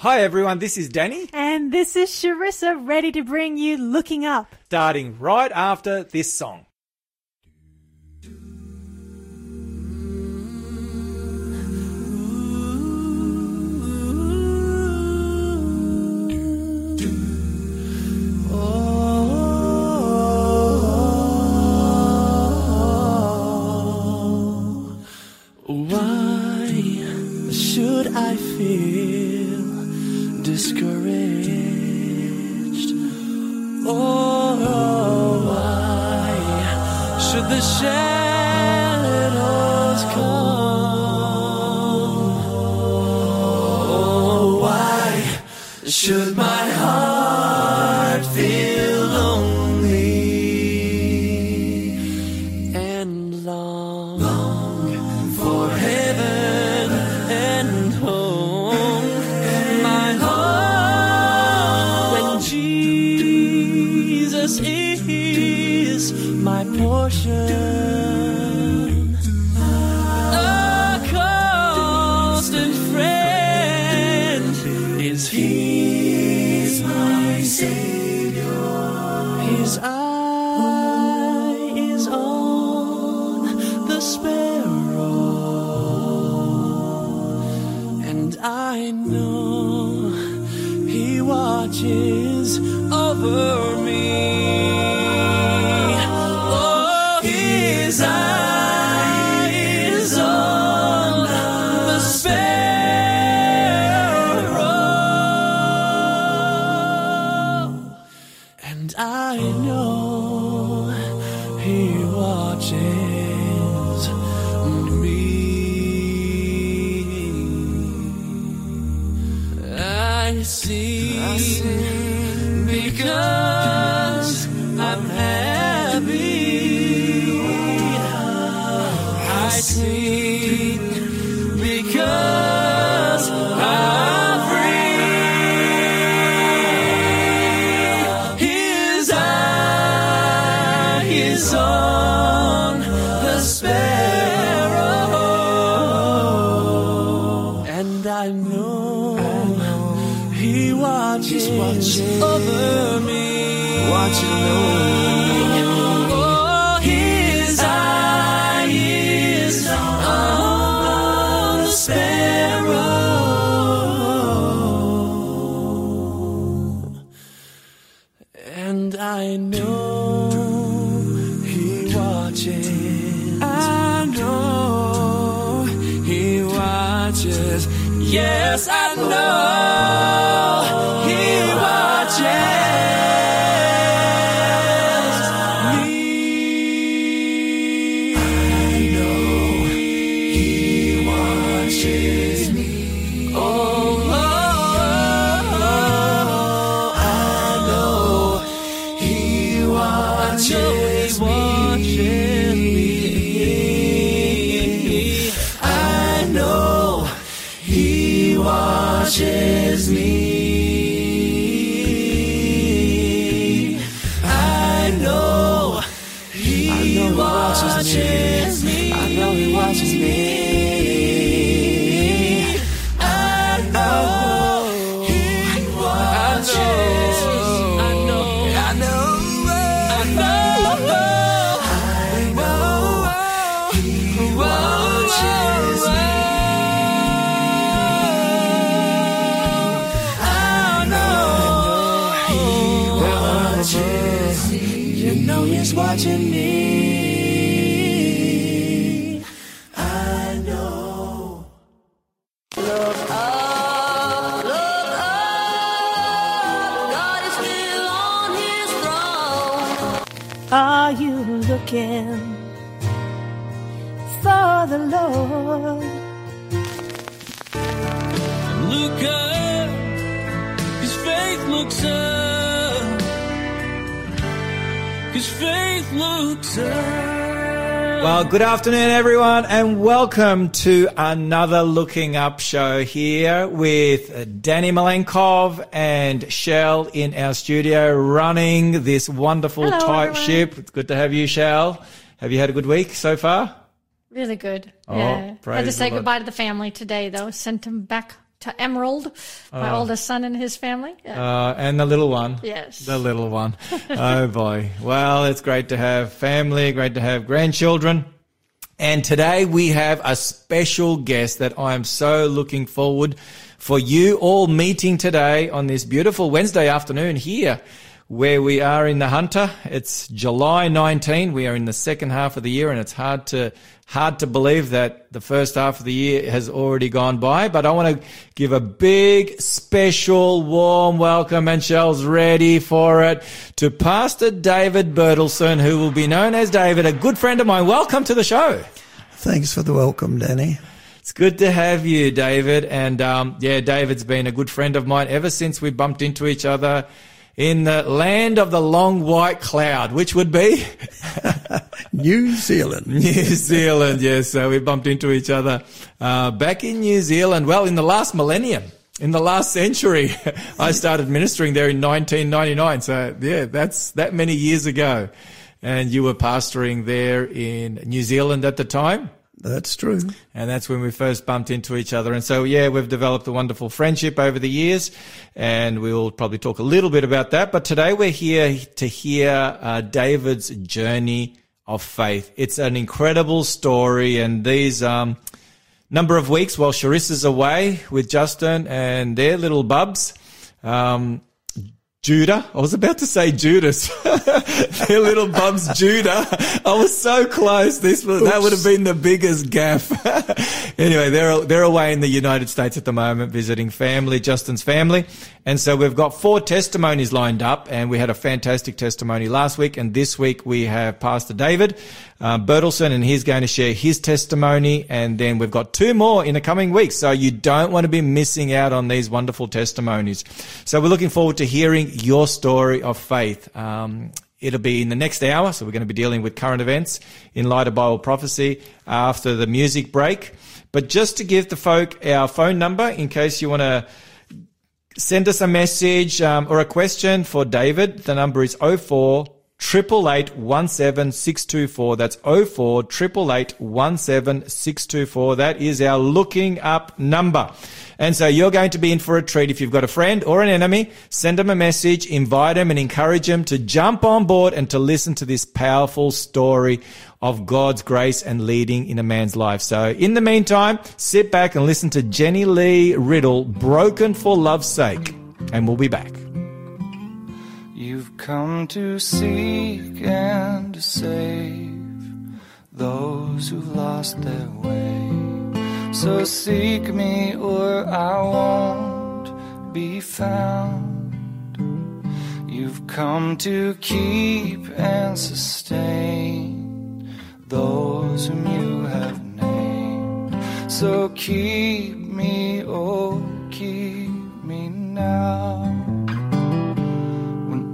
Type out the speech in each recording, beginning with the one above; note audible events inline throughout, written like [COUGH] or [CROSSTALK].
Hi everyone, this is Danny. And this is Charissa, ready to bring you Looking Up. Starting right after this song. Well, good afternoon, everyone, and welcome to another Looking Up show here with Danny Milenkov and Shell in our studio running this wonderful Hello, type everyone. ship. It's good to have you, Shell. Have you had a good week so far? Really good. Oh, yeah. I had to say goodbye to the family today, though. Sent them back to Emerald, my oldest son and his family. Yeah. Uh, and the little one. Yes. The little one. [LAUGHS] oh boy. Well, it's great to have family, great to have grandchildren. And today we have a special guest that I am so looking forward for you all meeting today on this beautiful Wednesday afternoon here where we are in the Hunter. It's July 19. We are in the second half of the year and it's hard to hard to believe that the first half of the year has already gone by, but I want to give a big, special, warm welcome and Shell's ready for it to Pastor David Bertelson, who will be known as David, a good friend of mine. Welcome to the show. Thanks for the welcome, Danny. It's good to have you, David. And um, yeah, David's been a good friend of mine ever since we bumped into each other in the land of the long white cloud, which would be [LAUGHS] New Zealand. [LAUGHS] New Zealand. Yes, so we bumped into each other uh, back in New Zealand. Well, in the last millennium, in the last century, [LAUGHS] I started ministering there in 1999. So yeah, that's that many years ago. And you were pastoring there in New Zealand at the time. That's true. And that's when we first bumped into each other. And so, yeah, we've developed a wonderful friendship over the years, and we'll probably talk a little bit about that. But today we're here to hear uh, David's journey of faith. It's an incredible story, and these um, number of weeks while Charissa's away with Justin and their little bubs. Um, Judah. I was about to say Judas. [LAUGHS] Their little bubs, Judah. I was so close. This was, that would have been the biggest gaff. [LAUGHS] anyway, they're, they're away in the United States at the moment visiting family, Justin's family. And so we've got four testimonies lined up and we had a fantastic testimony last week. And this week we have Pastor David uh, Bertelson and he's going to share his testimony. And then we've got two more in the coming weeks. So you don't want to be missing out on these wonderful testimonies. So we're looking forward to hearing your story of faith. Um, It'll be in the next hour, so we're going to be dealing with current events in light of Bible prophecy after the music break. But just to give the folk our phone number in case you want to send us a message um, or a question for David, the number is 04 888 17624. That's 04 888 17624. That is our looking up number. And so you're going to be in for a treat. If you've got a friend or an enemy, send them a message, invite them and encourage them to jump on board and to listen to this powerful story of God's grace and leading in a man's life. So in the meantime, sit back and listen to Jennie Lee Riddle, Broken for Love's Sake. And we'll be back. Come to seek and to save those who've lost their way. So seek me or I won't be found. You've come to keep and sustain those whom you have named. So keep me, oh, keep me now.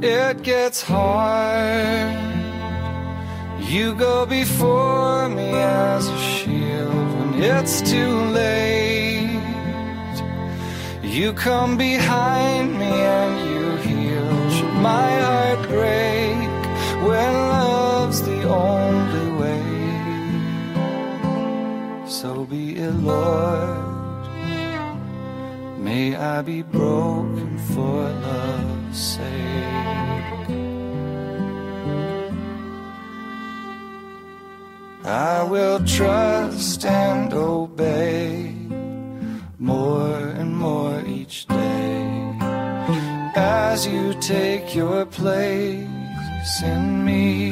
It gets hard, you go before me as a shield when it's too late. You come behind me and you heal. Should my heart break when love's the only way? So be it, Lord. May I be broken for love's sake. I will trust and obey more and more each day as you take your place in me.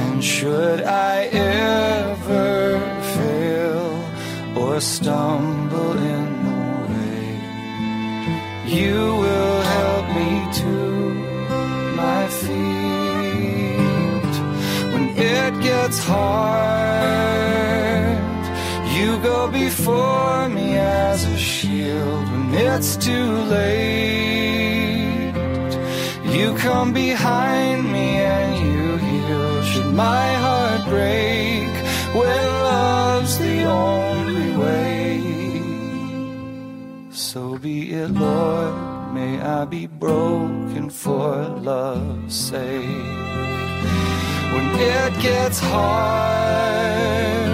And should I ever fail or stumble in you will help me to my feet when it gets hard. You go before me as a shield when it's too late. You come behind me and you heal. Should my heart break when love's the only So be it, Lord. May I be broken for love's sake when it gets hard.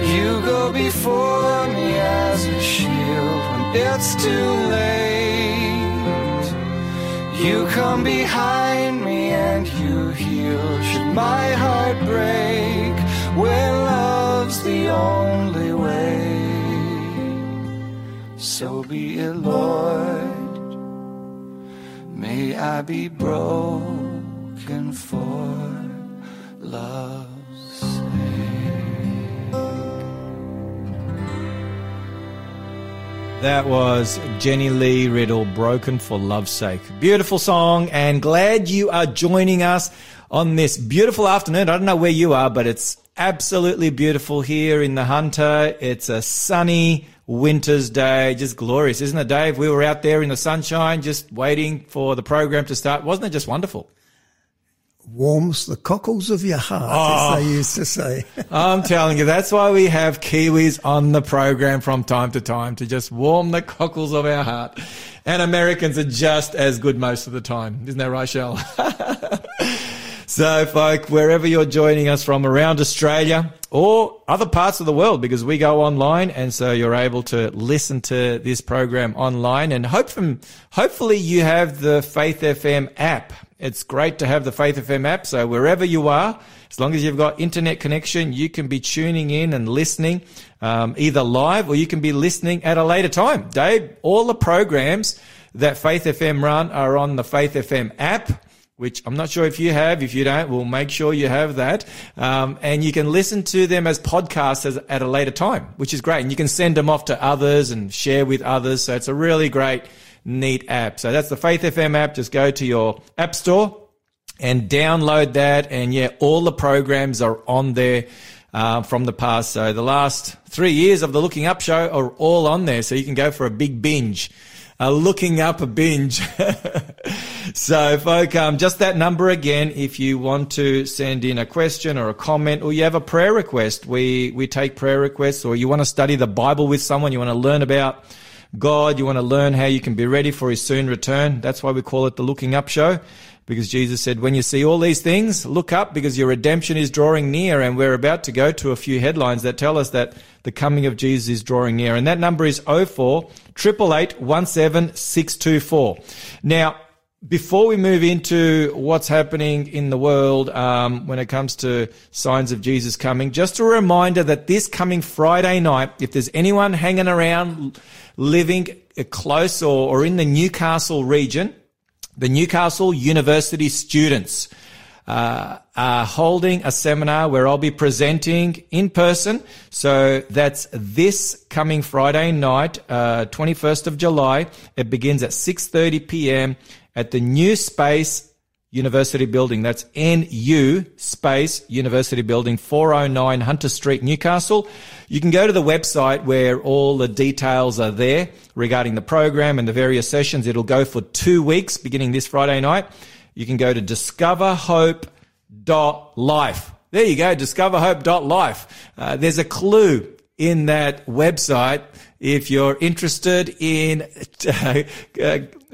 You go before me as a shield when it's too late. You come behind me and you heal. Should my heart break when love's the only way? So be it, Lord. May I be broken for love's sake. That was Jennie Lee Riddle, Broken for Love's Sake. Beautiful song, and glad you are joining us on this beautiful afternoon. I don't know where you are, but it's absolutely beautiful here in the Hunter. It's a sunny winter's day, just glorious, isn't it, Dave? We were out there in the sunshine, just waiting for the program to start. Wasn't it just wonderful? Warms the cockles of your heart, Oh. as they used to say. [LAUGHS] I'm telling you, that's why we have Kiwis on the program from time to time to just warm the cockles of our heart. And Americans are just as good most of the time. Isn't that right, Shell? [LAUGHS] so, folk, wherever you're joining us from around Australia or other parts of the world, because we go online and so you're able to listen to this program online and hope from, hopefully you have the Faith FM app. It's great to have the Faith FM app. So wherever you are, as long as you've got internet connection, you can be tuning in and listening, um, either live or you can be listening at a later time. Dave, all the programs that Faith FM run are on the Faith FM app which I'm not sure if you have. If you don't, we'll make sure you have that. Um, and you can listen to them as podcasts as, at a later time, which is great. And you can send them off to others and share with others. So it's a really great, neat app. So that's the Faith FM app. Just go to your app store and download that. And yeah, all the programs are on there. Uh, from the past. So the last three years of the Looking Up show are all on there. So you can go for a big binge. Uh, looking up a binge. [LAUGHS] so, folk, um, just that number again. If you want to send in a question or a comment, or you have a prayer request, we we take prayer requests, or you want to study the Bible with someone, you want to learn about God, you want to learn how you can be ready for His soon return. That's why we call it the Looking Up Show. Because Jesus said, when you see all these things, look up because your redemption is drawing near. And we're about to go to a few headlines that tell us that the coming of Jesus is drawing near. And that number is 04 888 624. Now, before we move into what's happening in the world um, when it comes to signs of Jesus coming, just a reminder that this coming Friday night, if there's anyone hanging around living close or, or in the Newcastle region, the Newcastle University students uh, are holding a seminar where I'll be presenting in person. So that's this coming Friday night, uh, 21st of July. It begins at 6:30 p.m. at the New Space University Building. That's NU Space University Building, 409 Hunter Street, Newcastle. You can go to the website where all the details are there regarding the program and the various sessions. It'll go for two weeks beginning this Friday night. You can go to discoverhope.life. There you go, discoverhope.life. Uh, there's a clue in that website if you're interested in [LAUGHS] uh,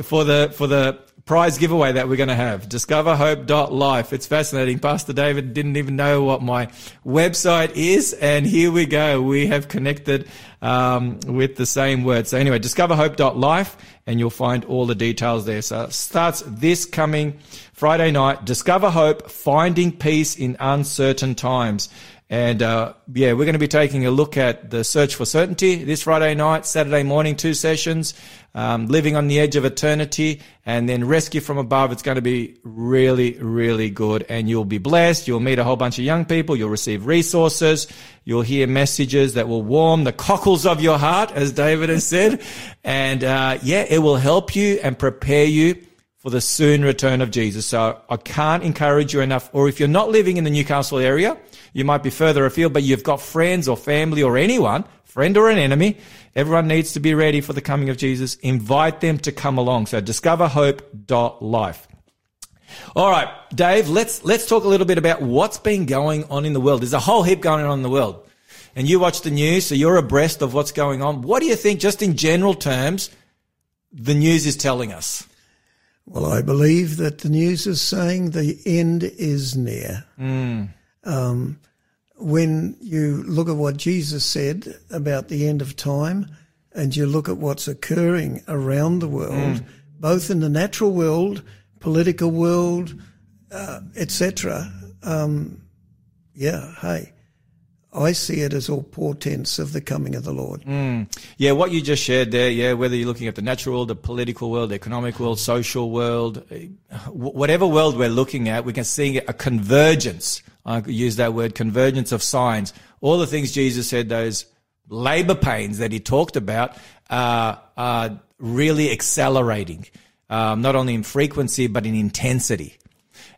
for the for the prize giveaway that we're going to have. Discoverhope.life it's fascinating. Pastor david didn't even know what my website is and here we go. We have connected um, with the same word. So anyway discoverhope.life and you'll find all the details there. So it starts this coming friday night. Discover hope finding peace in uncertain times and uh, yeah, we're going to be taking a look at the search for certainty this Friday night, Saturday morning, two sessions, um, living on the edge of eternity, and then rescue from above. It's going to be really, really good, and you'll be blessed. You'll meet a whole bunch of young people. You'll receive resources. You'll hear messages that will warm the cockles of your heart, as David has said, and uh, yeah, it will help you and prepare you for the soon return of Jesus. So I can't encourage you enough. Or if you're not living in the Newcastle area, you might be further afield, but you've got friends or family or anyone, friend or an enemy. Everyone needs to be ready for the coming of Jesus. Invite them to come along. So discoverhope.life. All right, Dave, let's, let's talk a little bit about what's been going on in the world. There's a whole heap going on in the world. And you watch the news, so you're abreast of what's going on. What do you think, just in general terms, the news is telling us? Well, I believe that the news is saying the end is near. Hmm. Um, when you look at what Jesus said about the end of time and you look at what's occurring around the world, both in the natural world, political world, uh, etc., um, yeah, hey, I see it as all portents of the coming of the Lord. Yeah, what you just shared there, yeah, whether you're looking at the natural world, the political world, the economic world, social world, eh, whatever world we're looking at, we can see a convergence. I use that word, convergence of signs. All the things Jesus said, those labor pains that he talked about, uh, are really accelerating, um, not only in frequency, but in intensity.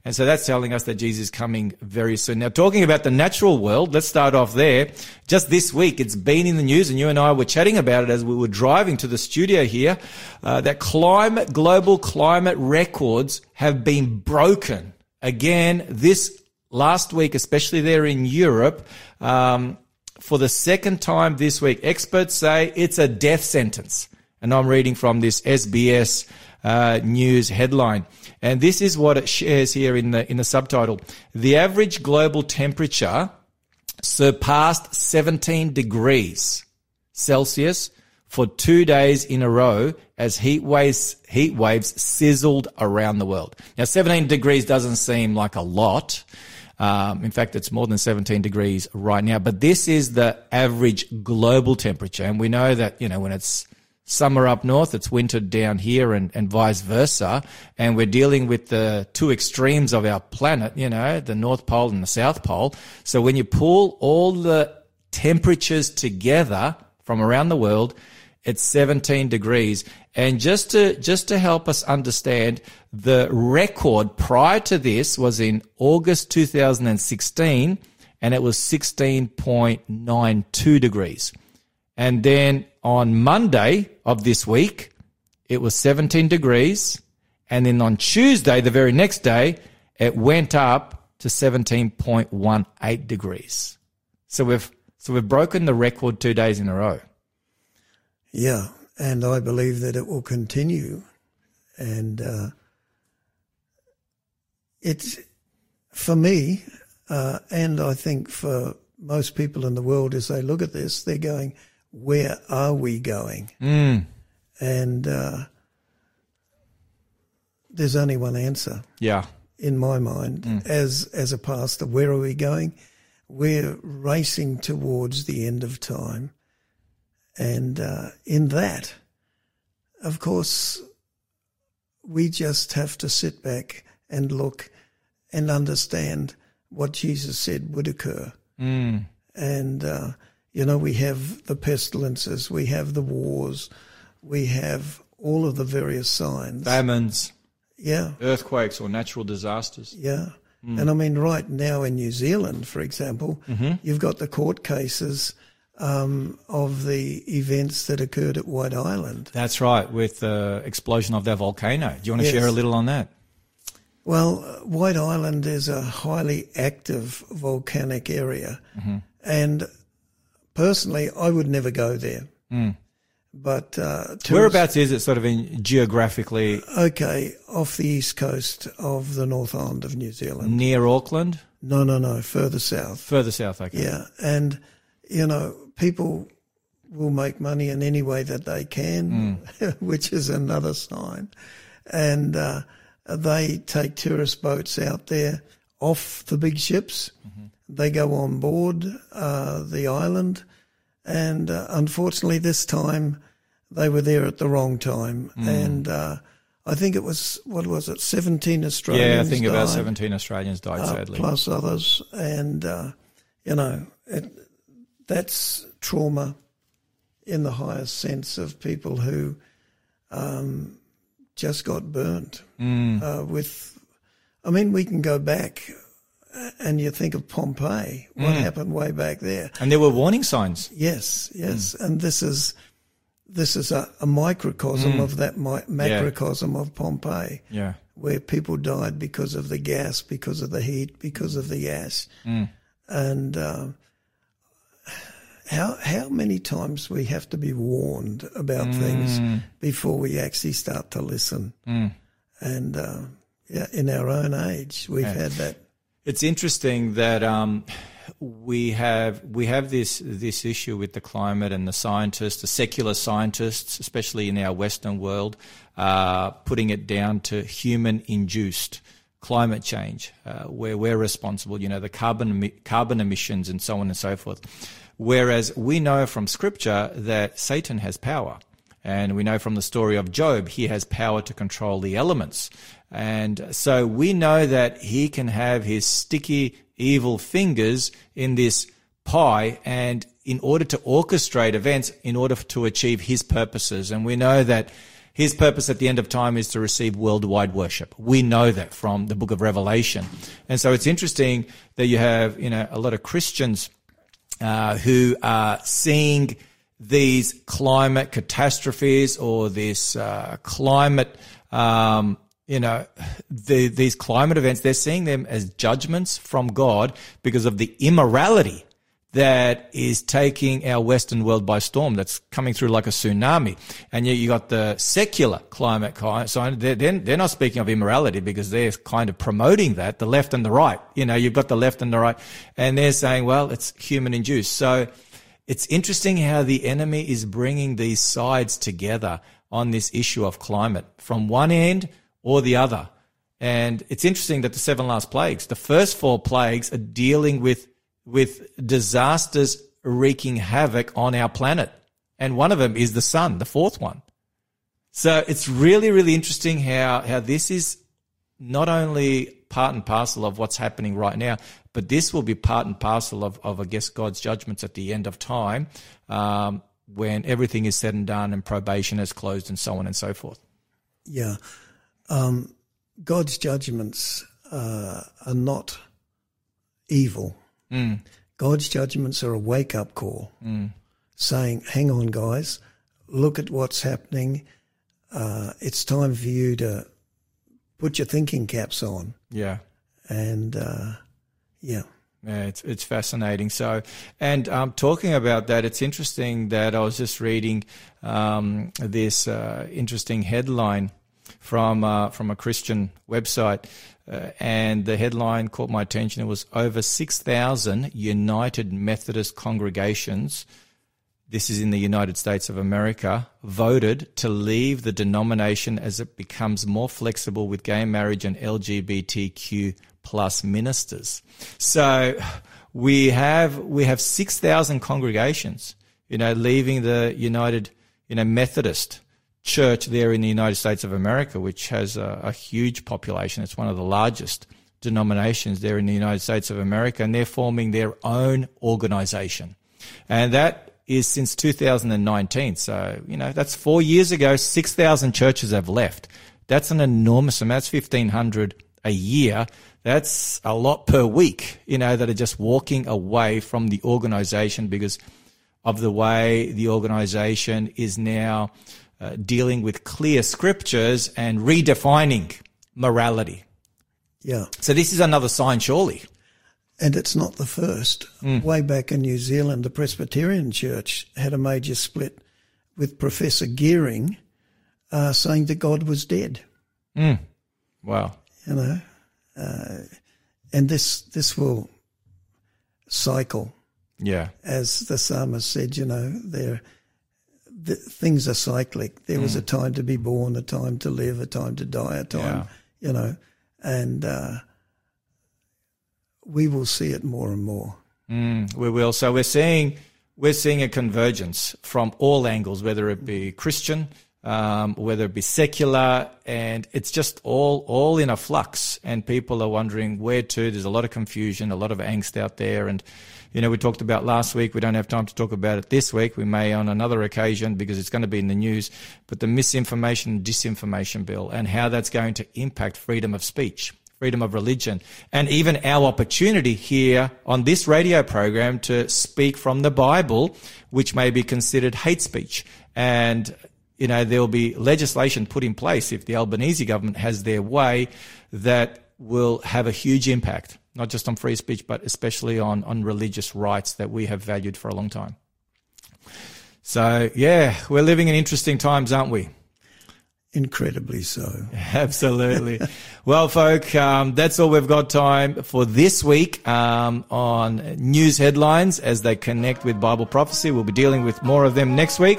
And so that's telling us that Jesus is coming very soon. Now, talking about the natural world, let's start off there. Just this week, it's been in the news, and you and I were chatting about it as we were driving to the studio here, uh, that climate, global climate records have been broken again this last week, especially there in Europe. Um, for the second time this week, experts say it's a death sentence. And I'm reading from this SBS uh, news headline. And this is what it shares here in the, in the subtitle. The average global temperature surpassed 17 degrees Celsius for two days in a row as heat waves, heat waves sizzled around the world. Now, 17 degrees doesn't seem like a lot. Um, in fact, it's more than 17 degrees right now, but this is the average global temperature. And we know that, you know, when it's summer up north, it's winter down here and, and vice versa. And we're dealing with the two extremes of our planet, you know, the North Pole and the South Pole. So when you pull all the temperatures together from around the world, it's 17 degrees. And just to, just to help us understand, the record prior to this was in August 2016 and it was 16.92 degrees. And then on Monday of this week, it was 17 degrees. And then on Tuesday, the very next day, it went up to 17.18 degrees. So we've, so we've broken the record two days in a row. Yeah, and I believe that it will continue. And uh, it's for me, uh, and I think for most people in the world, as they look at this, they're going, "Where are we going?" And uh, there's only one answer Yeah. in my mind as as a pastor. Where are we going? We're racing towards the end of time, and uh, in that, of course, we just have to sit back and look and understand what Jesus said would occur. And uh, you know, we have the pestilences, we have the wars, we have all of the various signs. Famines, yeah. earthquakes, or natural disasters. Yeah. And I mean, right now in New Zealand, for example, you've got the court cases um, of the events that occurred at White Island. That's right, with the explosion of that volcano. Do you want to Yes. share a little on that? Well, uh, White Island is a highly active volcanic area. And personally, I would never go there. But uh, Whereabouts is it sort of in geographically Okay, off the east coast of the North Island of New Zealand. near Auckland? No, no, no, further south. Further south, okay. Yeah, and you know, people will make money in any way that they can, [LAUGHS] which is another sign. And uh, they take tourist boats out there off the big ships. They go on board uh, the island, and uh, unfortunately, this time they were there at the wrong time. And uh, I think it was what was it, seventeen Australians? Yeah, I think about died 17 Australians died, uh, sadly. plus others, and uh, you know it, that's trauma in the highest sense of people who um, just got burnt Mm. uh, with. I mean, we can go back, and you think of Pompeii. What Mm. happened way back there? And there were warning signs. Yes, yes, Mm. and this is this is a, a microcosm of that mi- macrocosm of Pompeii Yeah. where people died because of the gas, because of the heat, because of the ash. And uh, how how many times we have to be warned about things before we actually start to listen? And uh, yeah, in our own age, we've had that. It's interesting that um, we have we have this this issue with the climate and the scientists, the secular scientists, especially in our Western world, uh, putting it down to human induced climate change, uh, where we're responsible. You know, the carbon carbon emissions and so on and so forth. Whereas we know from Scripture that Satan has power. And we know from the story of Job, he has power to control the elements. And so we know that he can have his sticky, evil fingers in this pie and in order to orchestrate events in order to achieve his purposes. And we know that his purpose at the end of time is to receive worldwide worship. We know that from the book of Revelation. And so it's interesting that you have, you know, a lot of Christians uh, who are seeing these climate catastrophes or this uh, climate, um, you know, the, these climate events, they're seeing them as judgments from God because of the immorality that is taking our Western world by storm. That's coming through like a tsunami. And yet you got the secular climate so they're, they're not speaking of immorality because they're kind of promoting that, the left and the right. You know, you've got the left and the right and they're saying, well, it's human induced. So it's interesting how the enemy is bringing these sides together on this issue of climate from one end or the other. And it's interesting that the seven last plagues, the first four plagues are dealing with, with disasters wreaking havoc on our planet. And one of them is the sun, the fourth one. So it's really, really interesting how, how this is not only part and parcel of what's happening right now, but this will be part and parcel of, of I guess, God's judgments at the end of time um, when everything is said and done and probation is closed and so on and so forth. Yeah. Um, God's judgments uh, are not evil. Mm. God's judgments are a wake up call mm. saying, hang on, guys, look at what's happening. Uh, it's time for you to put your thinking caps on. Yeah. And uh, yeah. Yeah, it's it's fascinating. So, and um, talking about that, it's interesting that I was just reading um, this uh, interesting headline from uh, from a Christian website, uh, and the headline caught my attention. It was over six thousand United Methodist congregations. This is in the United States of America. Voted to leave the denomination as it becomes more flexible with gay marriage and LGBTQ plus ministers. So we have we have six thousand congregations, you know, leaving the United, you know, Methodist Church there in the United States of America, which has a, a huge population. It's one of the largest denominations there in the United States of America, and they're forming their own organization, and that is since 2019. So you know that's four years ago. Six thousand churches have left. That's an enormous amount. That's 1,500 a year that's a lot per week, you know, that are just walking away from the organization because of the way the organization is now uh, dealing with clear scriptures and redefining morality. Yeah. So this is another sign, surely. And it's not the first. Mm. Way back in New Zealand, the Presbyterian Church had a major split with Professor Geering uh, saying that God was dead. Mm. Wow. You know, uh, and this this will cycle. Yeah, as the psalmist said, you know, there the, things are cyclic. There mm. was a time to be born, a time to live, a time to die, a time, yeah. you know, and uh, we will see it more and more. Mm, we will. So we're seeing we're seeing a convergence from all angles, whether it be Christian, um, whether it be secular, and it's just all all in a flux. And people are wondering where to. There's a lot of confusion, a lot of angst out there, and you know we talked about last week. We don't have time to talk about it this week. We may on another occasion because it's going to be in the news. But the misinformation, disinformation bill, and how that's going to impact freedom of speech freedom of religion, and even our opportunity here on this radio program to speak from the Bible, which may be considered hate speech. And you know, there will be legislation put in place if the Albanese government has their way that will have a huge impact, not just on free speech, but especially on, on religious rights that we have valued for a long time. So, yeah, we're living in interesting times, aren't we? incredibly so. [LAUGHS] Absolutely. well, folk, um, that's all we've got time for this week um, on news headlines as they connect with Bible prophecy. We'll be dealing with more of them next week.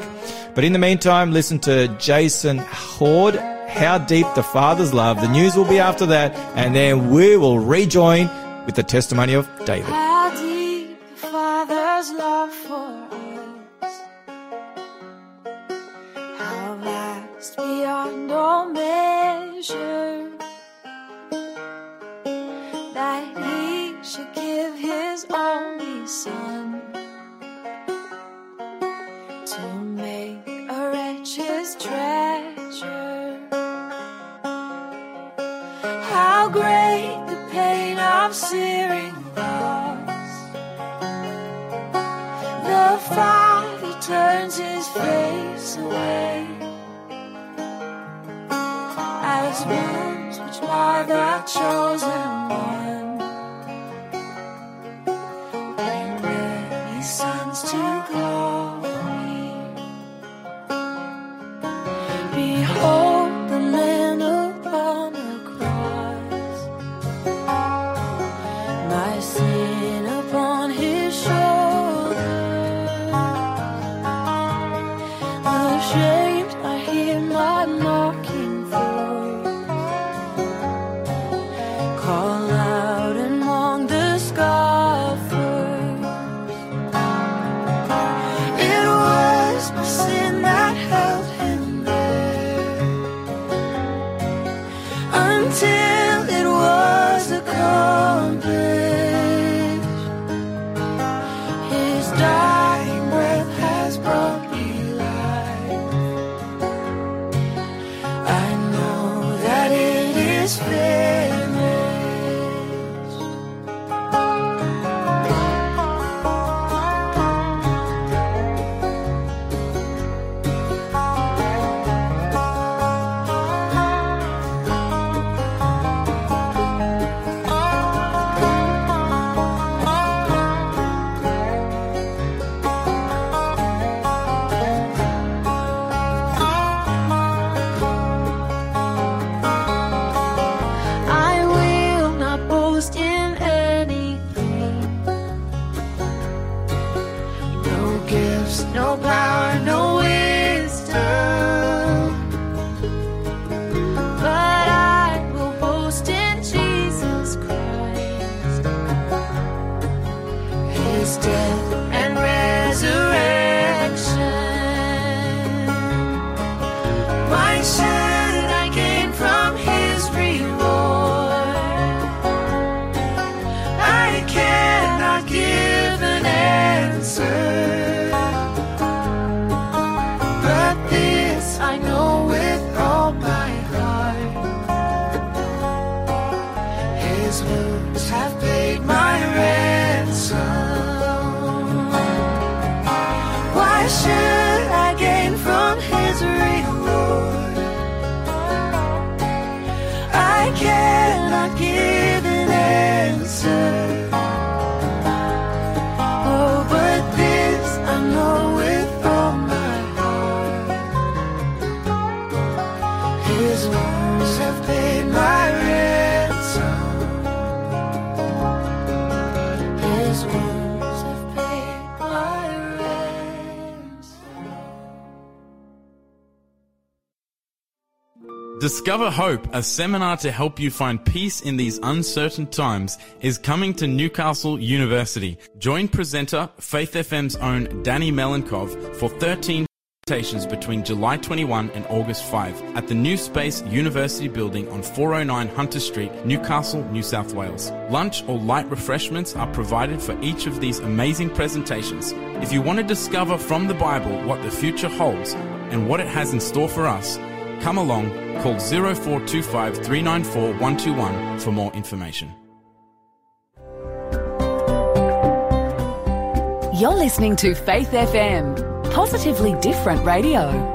But in the meantime, listen to Jason Horde. How deep the Father's love. The news will be after that, and then we will rejoin with the testimony of David. Discover Hope, a seminar to help you find peace in these uncertain times, is coming to Newcastle University. Join presenter Faith FM's own Danny Milenkov for 13 presentations between July 21 and August 5 at the New Space University building on 409 Hunter Street, Newcastle, New South Wales. Lunch or light refreshments are provided for each of these amazing presentations. If you want to discover from the Bible what the future holds and what it has in store for us, come along, call 0425 394 121 for more information. You're listening to Faith FM, positively different radio.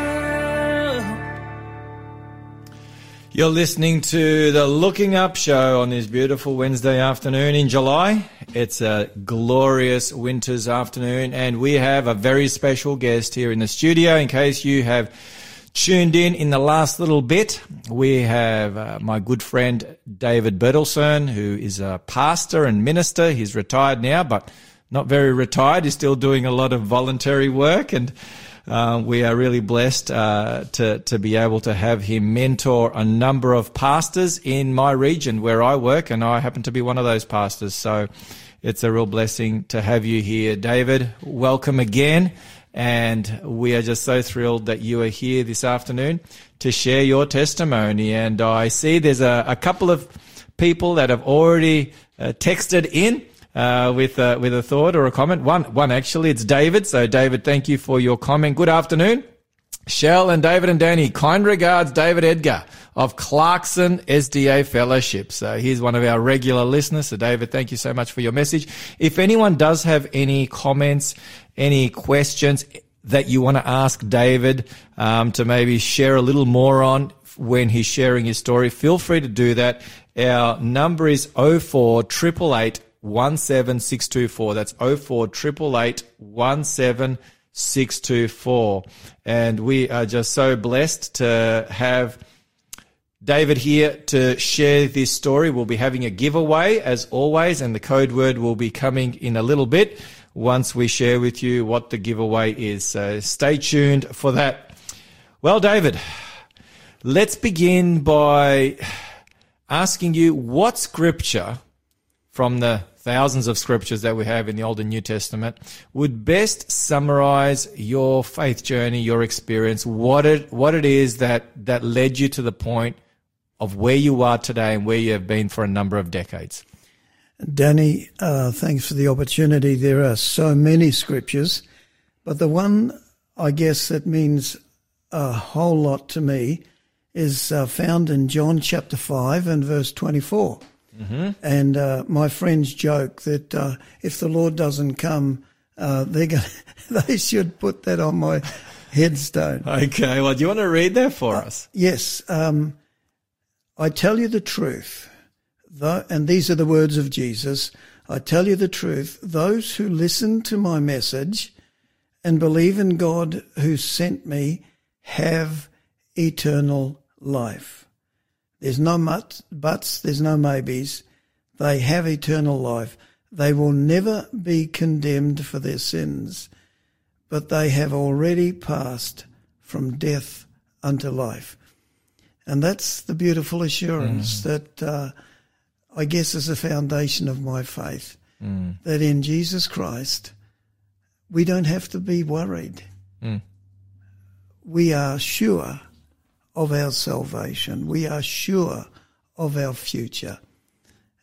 You're listening to the Looking Up show on this beautiful Wednesday afternoon in July. It's a glorious winter's afternoon, and we have a very special guest here in the studio. In case you have tuned in in the last little bit, we have uh, my good friend David Bertelson, who is a pastor and minister. He's retired now, but not very retired. He's still doing a lot of voluntary work and uh, we are really blessed uh, to to be able to have him mentor a number of pastors in my region where I work, and I happen to be one of those pastors. So it's a real blessing to have you here, David. Welcome again, and we are just so thrilled that you are here this afternoon to share your testimony. And I see there's a, a couple of people that have already uh, texted in uh, with uh, with a thought or a comment. One one actually, it's David. So David, thank you for your comment. Good afternoon. Shell and David and Danny, kind regards, David Edgar of Clarkson SDA Fellowship. So he's one of our regular listeners. So David, thank you so much for your message. If anyone does have any comments, any questions that you want to ask David um, to maybe share a little more on when he's sharing his story, feel free to do that. Our number is 04 888 17624. That's 04 17624. And we are just so blessed to have David here to share this story. We'll be having a giveaway as always, and the code word will be coming in a little bit once we share with you what the giveaway is. So stay tuned for that. Well, David, let's begin by asking you what scripture from the thousands of scriptures that we have in the Old and New Testament would best summarize your faith journey, your experience, what it what it is that that led you to the point of where you are today and where you have been for a number of decades. Danny, uh, thanks for the opportunity. There are so many scriptures, but the one I guess that means a whole lot to me is uh, found in John chapter 5 and verse 24. Mm-hmm. And uh, my friends joke that uh, if the Lord doesn't come, uh, they're going [LAUGHS] they should put that on my headstone. Okay, well, do you want to read that for us? Yes. Um, I tell you the truth, though, and these are the words of Jesus. I tell you the truth, those who listen to my message and believe in God who sent me have eternal life. There's no buts, there's no maybes. They have eternal life. They will never be condemned for their sins, but they have already passed from death unto life. And that's the beautiful assurance mm. that uh, I guess is the foundation of my faith. Mm. That in Jesus Christ, we don't have to be worried. Mm. We are sure of our salvation. We are sure of our future.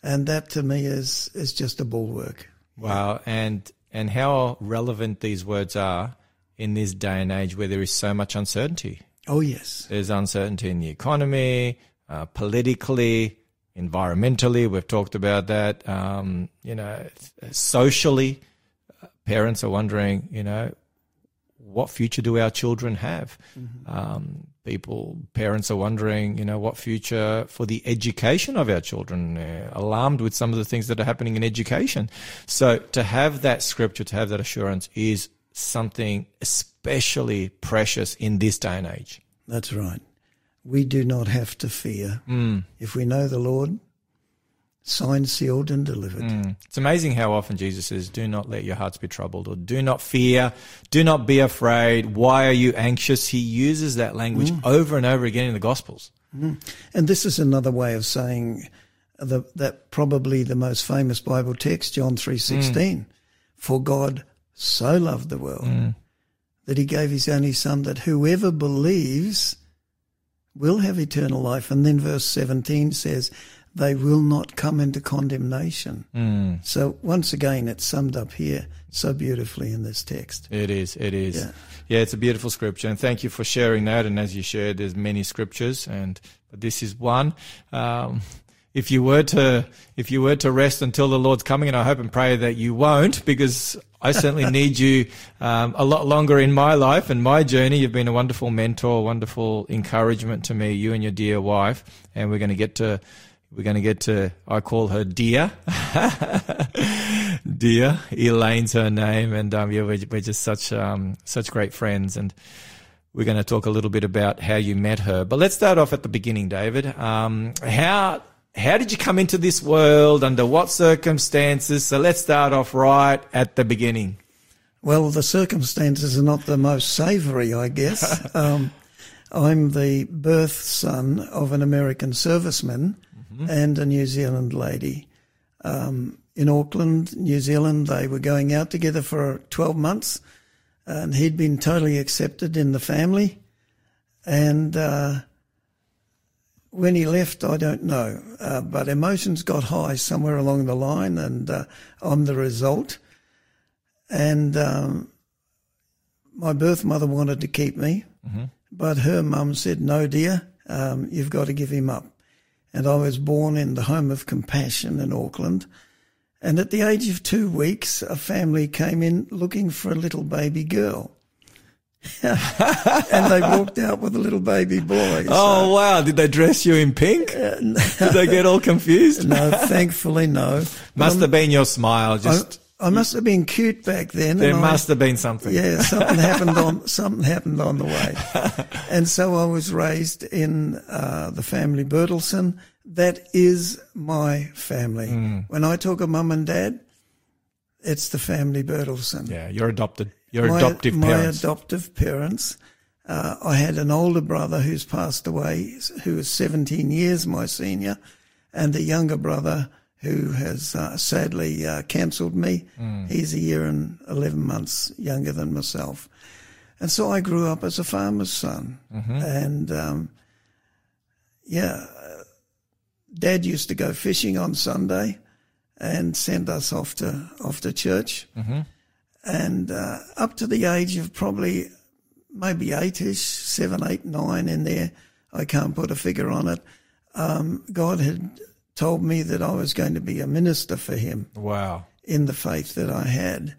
And that to me is, is just a bulwark. Wow. And, and how relevant these words are in this day and age where there is so much uncertainty. Oh, yes. There's uncertainty in the economy, uh, politically, environmentally. We've talked about that. Um, you know, socially, uh, parents are wondering, you know, what future do our children have? Mm-hmm. Um, people, parents are wondering, you know, what future for the education of our children, uh, alarmed with some of the things that are happening in education. So to have that scripture, to have that assurance is something especially precious in this day and age. That's right. We do not have to fear. Mm. If we know the Lord, signed, sealed, and delivered. Mm. It's amazing how often Jesus says, Do not let your hearts be troubled, or do not fear, do not be afraid. Why are you anxious? He uses that language mm. over and over again in the Gospels. Mm. And this is another way of saying the, that probably the most famous Bible text, John 3.16, mm. For God so loved the world mm. that he gave his only son that whoever believes will have eternal life. And then verse 17 says, they will not come into condemnation. So once again, it's summed up here so beautifully in this text. It is. It is. Yeah. Yeah. it's a beautiful scripture, and thank you for sharing that. And as you shared, there's many scriptures, and but this is one. Um, if you were to if you were to rest until the Lord's coming, and I hope and pray that you won't, because I certainly [LAUGHS] need you um, a lot longer in my life and my journey. You've been a wonderful mentor, wonderful encouragement to me, you and your dear wife, and we're going to get to. We're going to get to, I call her Dear. [LAUGHS] Dear. Elaine's her name. And, um, yeah, we're, we're just such, um, such great friends. And we're going to talk a little bit about how you met her. But let's start off at the beginning, David. Um, how, how did you come into this world? Under what circumstances? So let's start off right at the beginning. Well, the circumstances are not the most savoury, I guess. [LAUGHS] um, I'm the birth son of an American serviceman and a New Zealand lady. Um, in Auckland, New Zealand, they were going out together for 12 months, and he'd been totally accepted in the family. And uh, when he left, I don't know, uh, but emotions got high somewhere along the line, and uh, I'm the result. And um, my birth mother wanted to keep me, but her mum said, "No, dear, um, you've got to give him up." And I was born in the home of compassion in Auckland. And at the age of two weeks, a family came in looking for a little baby girl. [LAUGHS] and they walked out with a little baby boy. So- Oh, wow. Did they dress you in pink? [LAUGHS] Did they get all confused? no, thankfully, no. Must have been your smile. I, Just, I must have been cute back then. there and I- must have been something. Yeah, something happened on [LAUGHS] something happened on the way, and so I was raised in uh, the family Bertelson. That is my family. Mm. When I talk of mum and dad, it's the family Bertelson. Yeah, you're adopted. Your my, adoptive my parents. My adoptive parents. Uh, I had an older brother who's passed away, who was 17 years my senior, and a younger brother who has uh, sadly uh, cancelled me. He's a year and 11 months younger than myself. And so I grew up as a farmer's son. And, um, yeah, uh, dad used to go fishing on Sunday and send us off to, off to church and uh, up to the age of probably maybe eight-ish, seven, eight, nine in there, I can't put a figure on it. Um, God had told me that I was going to be a minister for Him wow. in the faith that I had,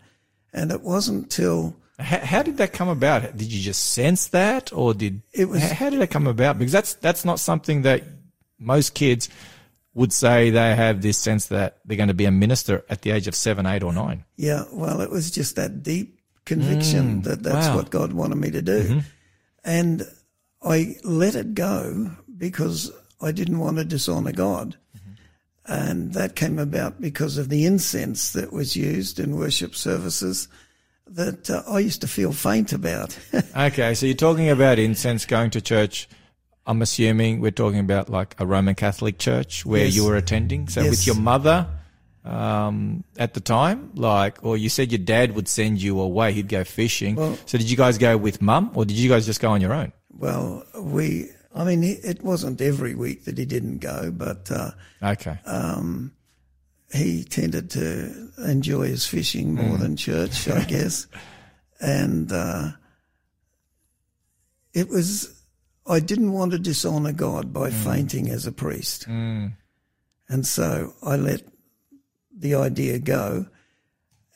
and it wasn't till How, how did that come about? Did you just sense that, or did It was- How, did that come about? Because that's that's not something that most kids would say they have this sense that they're going to be a minister at the age of seven, eight, or nine. Yeah, well, it was just that deep conviction mm, that that's wow. what God wanted me to do. Mm-hmm. And I let it go because I didn't want to dishonor God. And that came about because of the incense that was used in worship services that uh, I used to feel faint about. [LAUGHS] Okay, so you're talking about incense going to church. I'm assuming we're talking about like a Roman Catholic church where Yes. you were attending. So with your mother um, at the time, like, or you said your dad would send you away. He'd go fishing. Well- so did you guys go with mum, or did you guys just go on your own? well, we, I mean, it wasn't every week that he didn't go, but uh, Okay. he tended to enjoy his fishing more than church, I [LAUGHS] guess. And uh, it was, I didn't want to dishonor God by fainting as a priest. And so I let the idea go.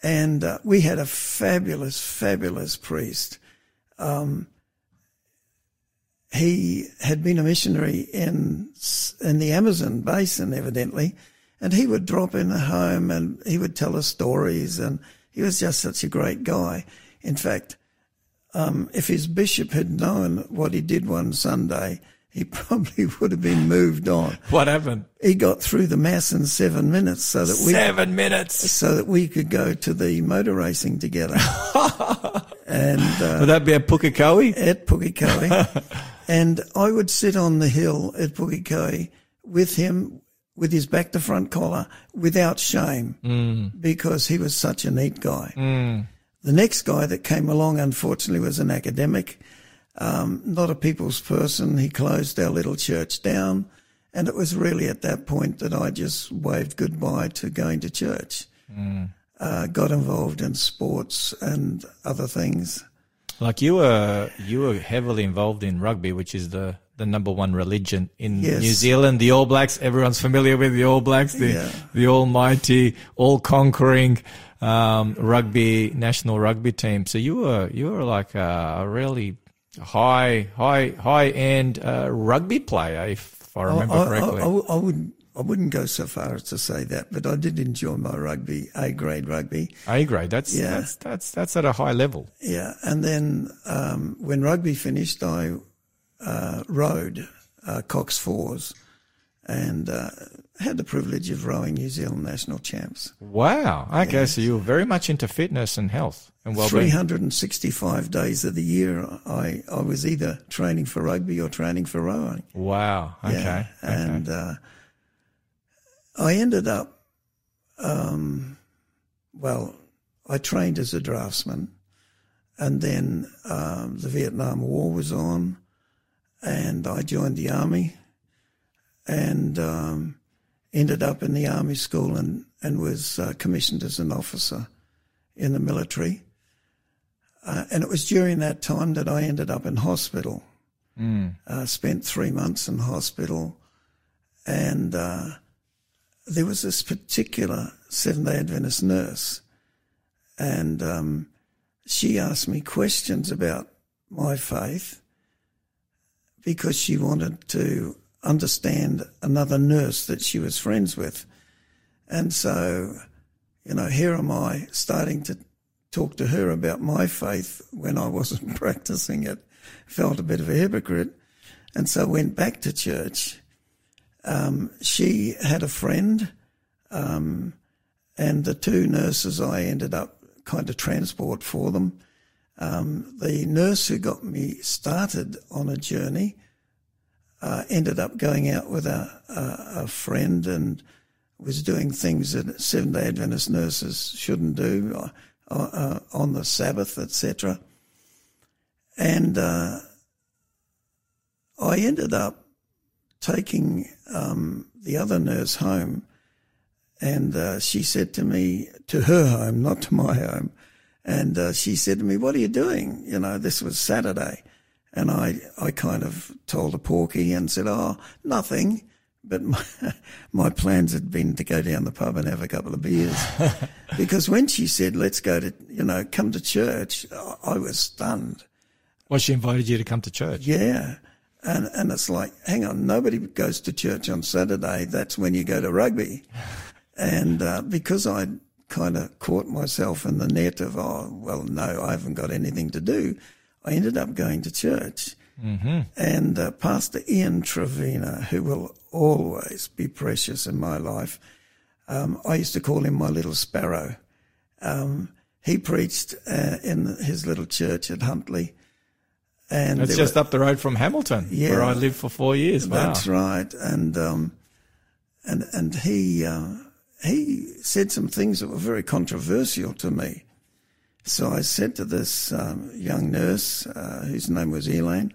And uh, we had a fabulous, fabulous priest. Um, he had been a missionary in in the Amazon basin, evidently, and he would drop in the home and he would tell us stories, and he was just such a great guy. In fact, um, if his bishop had known what he did one Sunday, he [LAUGHS] probably would have been moved on. What happened? He got through the mass in seven minutes, so that we Seven minutes. so that we could go to the motor racing together. [LAUGHS] and uh, Would that be a Pukekohe? at Pukekohe. [LAUGHS] and I would sit on the hill at Pukekohe with him with his back to front collar without shame because he was such a neat guy. The next guy that came along, unfortunately, was an academic, um, not a people's person. He closed our little church down And it was really at that point that I just waved goodbye to going to church. Uh, got involved in sports and other things. Like you were, you were heavily involved in rugby, which is the, the number one religion in Yes. New Zealand. The All Blacks, everyone's familiar with the All Blacks, the, Yeah. the almighty, all conquering, um, rugby, national rugby team. So you were, you were like a, really high, high, high end, uh, rugby player, if I remember I, correctly. I, I, I wouldn't. I wouldn't go so far as to say that, but I did enjoy my rugby, A grade rugby. A grade. That's, Yeah. that's, that's, that's at a high level. Yeah, and then um, when rugby finished, I uh, rowed uh, coxed fours and uh, had the privilege of rowing New Zealand national champs. Wow. Okay. So you were very much into fitness and health and well-being. 365 days of the year, I, I was either training for rugby or training for rowing. Wow. Okay. Yeah, okay. and uh, I ended up, um, well, I trained as a draftsman, and then um, the Vietnam War was on, and I joined the army, and um, ended up in the army school and and was uh, commissioned as an officer in the military. Uh, and it was during that time that I ended up in hospital. Uh, spent three months in hospital, and uh, there was this particular Seventh Day Adventist nurse, and um, she asked me questions about my faith because she wanted to understand another nurse that she was friends with. And so, you know, here am I starting to talk to her about my faith when I wasn't [LAUGHS] practicing it. Felt a bit of a hypocrite. And so went back to church. Um, she had a friend, um, and the two nurses I ended up kind of transport for them. Um, the nurse who got me started on a journey uh, ended up going out with a, a, a friend and was doing things that Seventh Day Adventist nurses shouldn't do uh, uh, on the Sabbath, etc. And uh, I ended up taking um, the other nurse home, and uh, she said to me, to her home, not to my home, and uh, she said to me, "What are you doing?" You know, this was Saturday, and I I kind of told a porky and said, "Oh, nothing." But [LAUGHS] my, my plans had been to go down the pub and have a couple of beers. [LAUGHS] because when she said, let's go to, you know, come to church, I- I was stunned. Well, she invited you to come to church. Yeah. And, and it's like, hang on, nobody goes to church on Saturday. That's when you go to rugby. And uh, because I kind of caught myself in the net of, oh, well, no, I haven't got anything to do, I ended up going to church. Mm-hmm. And uh, Pastor Ian Trevina, who will always be precious in my life, um, I used to call him my little sparrow. Um, he preached uh, in his little church at Huntly. And It's just were- up the road from Hamilton, Yeah. where I lived for four years. Wow. that's right. And um, and and he uh, he said some things that were very controversial to me. So I said to this um, young nurse, uh, whose name was Elaine,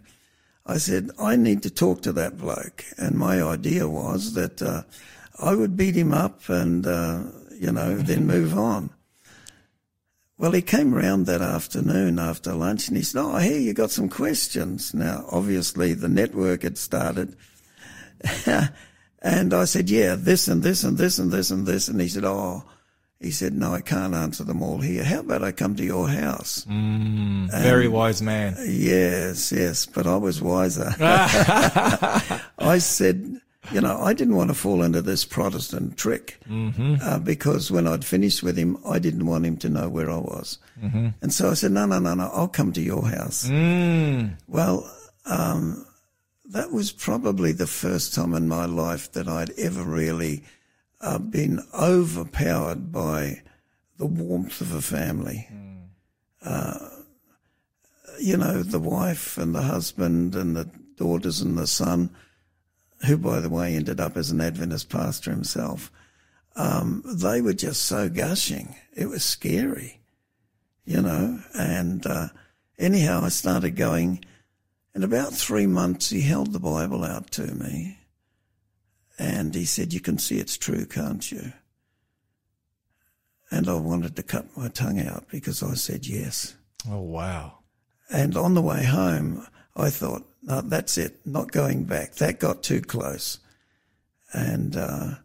I said, I need to talk to that bloke. And my idea was that uh, I would beat him up and, uh, you know, then move on. Well, he came round that afternoon after lunch and he said, Oh, hear you got some questions. Now, obviously, the network had started. [LAUGHS] and I said, Yeah, this and this and this and this and this. And he said, Oh, he said, No, I can't answer them all here. How about I come to your house? Mm, very wise man. Yes, yes, but I was wiser. [LAUGHS] [LAUGHS] I said, you know, I didn't want to fall into this Protestant trick uh, because when I'd finished with him, I didn't want him to know where I was. And so I said, no, no, no, no, I'll come to your house. Well, um, that was probably the first time in my life that I'd ever really uh, been overpowered by the warmth of a family. You know, the wife and the husband and the daughters and the son, who, by the way, ended up as an Adventist pastor himself, um, they were just so gushing. It was scary, you know. And uh, anyhow, I started going. In about three months, he held the Bible out to me. And he said, You can see it's true, can't you? And I wanted to cut my tongue out because I said yes. Oh, wow. And on the way home, I thought, no, that's it, not going back. That got too close. And, uh,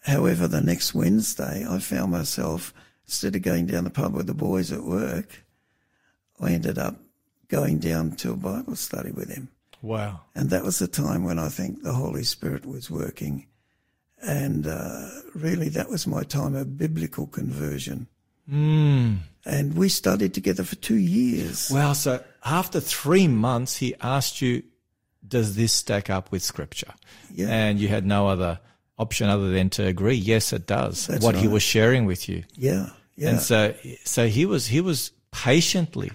however, the next Wednesday, I found myself, instead of going down the pub with the boys at work, I ended up going down to a Bible study with him. Wow. And that was the time when I think the Holy Spirit was working. And uh, really, that was my time of biblical conversion. Mm. And we studied together for two years. Wow. So after three months, he asked you, does this stack up with scripture? Yeah. And you had no other option other than to agree. Yes, it does. That's what he was sharing with you. yeah, yeah. And so, so he was, he was patiently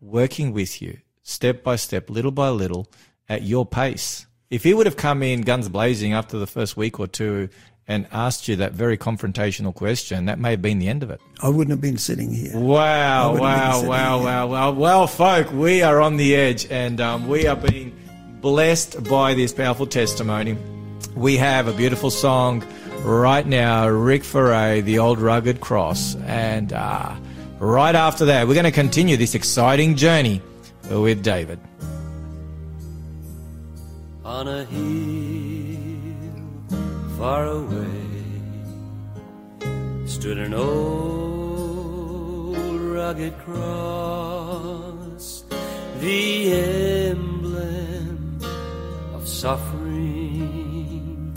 working with you step by step, little by little at your pace. If he would have come in guns blazing after the first week or two and asked you that very confrontational question, that may have been the end of it. I wouldn't have been sitting here. Wow, wouldn't have been wow, wow, wow, wow. Well, folk, we are on the edge and um, we are being blessed by this powerful testimony. We have a beautiful song right now, Rick Foray, The Old Rugged Cross. And uh, right after that, we're going to continue this exciting journey with David. on a hill far away stood an old rugged cross, the emblem of suffering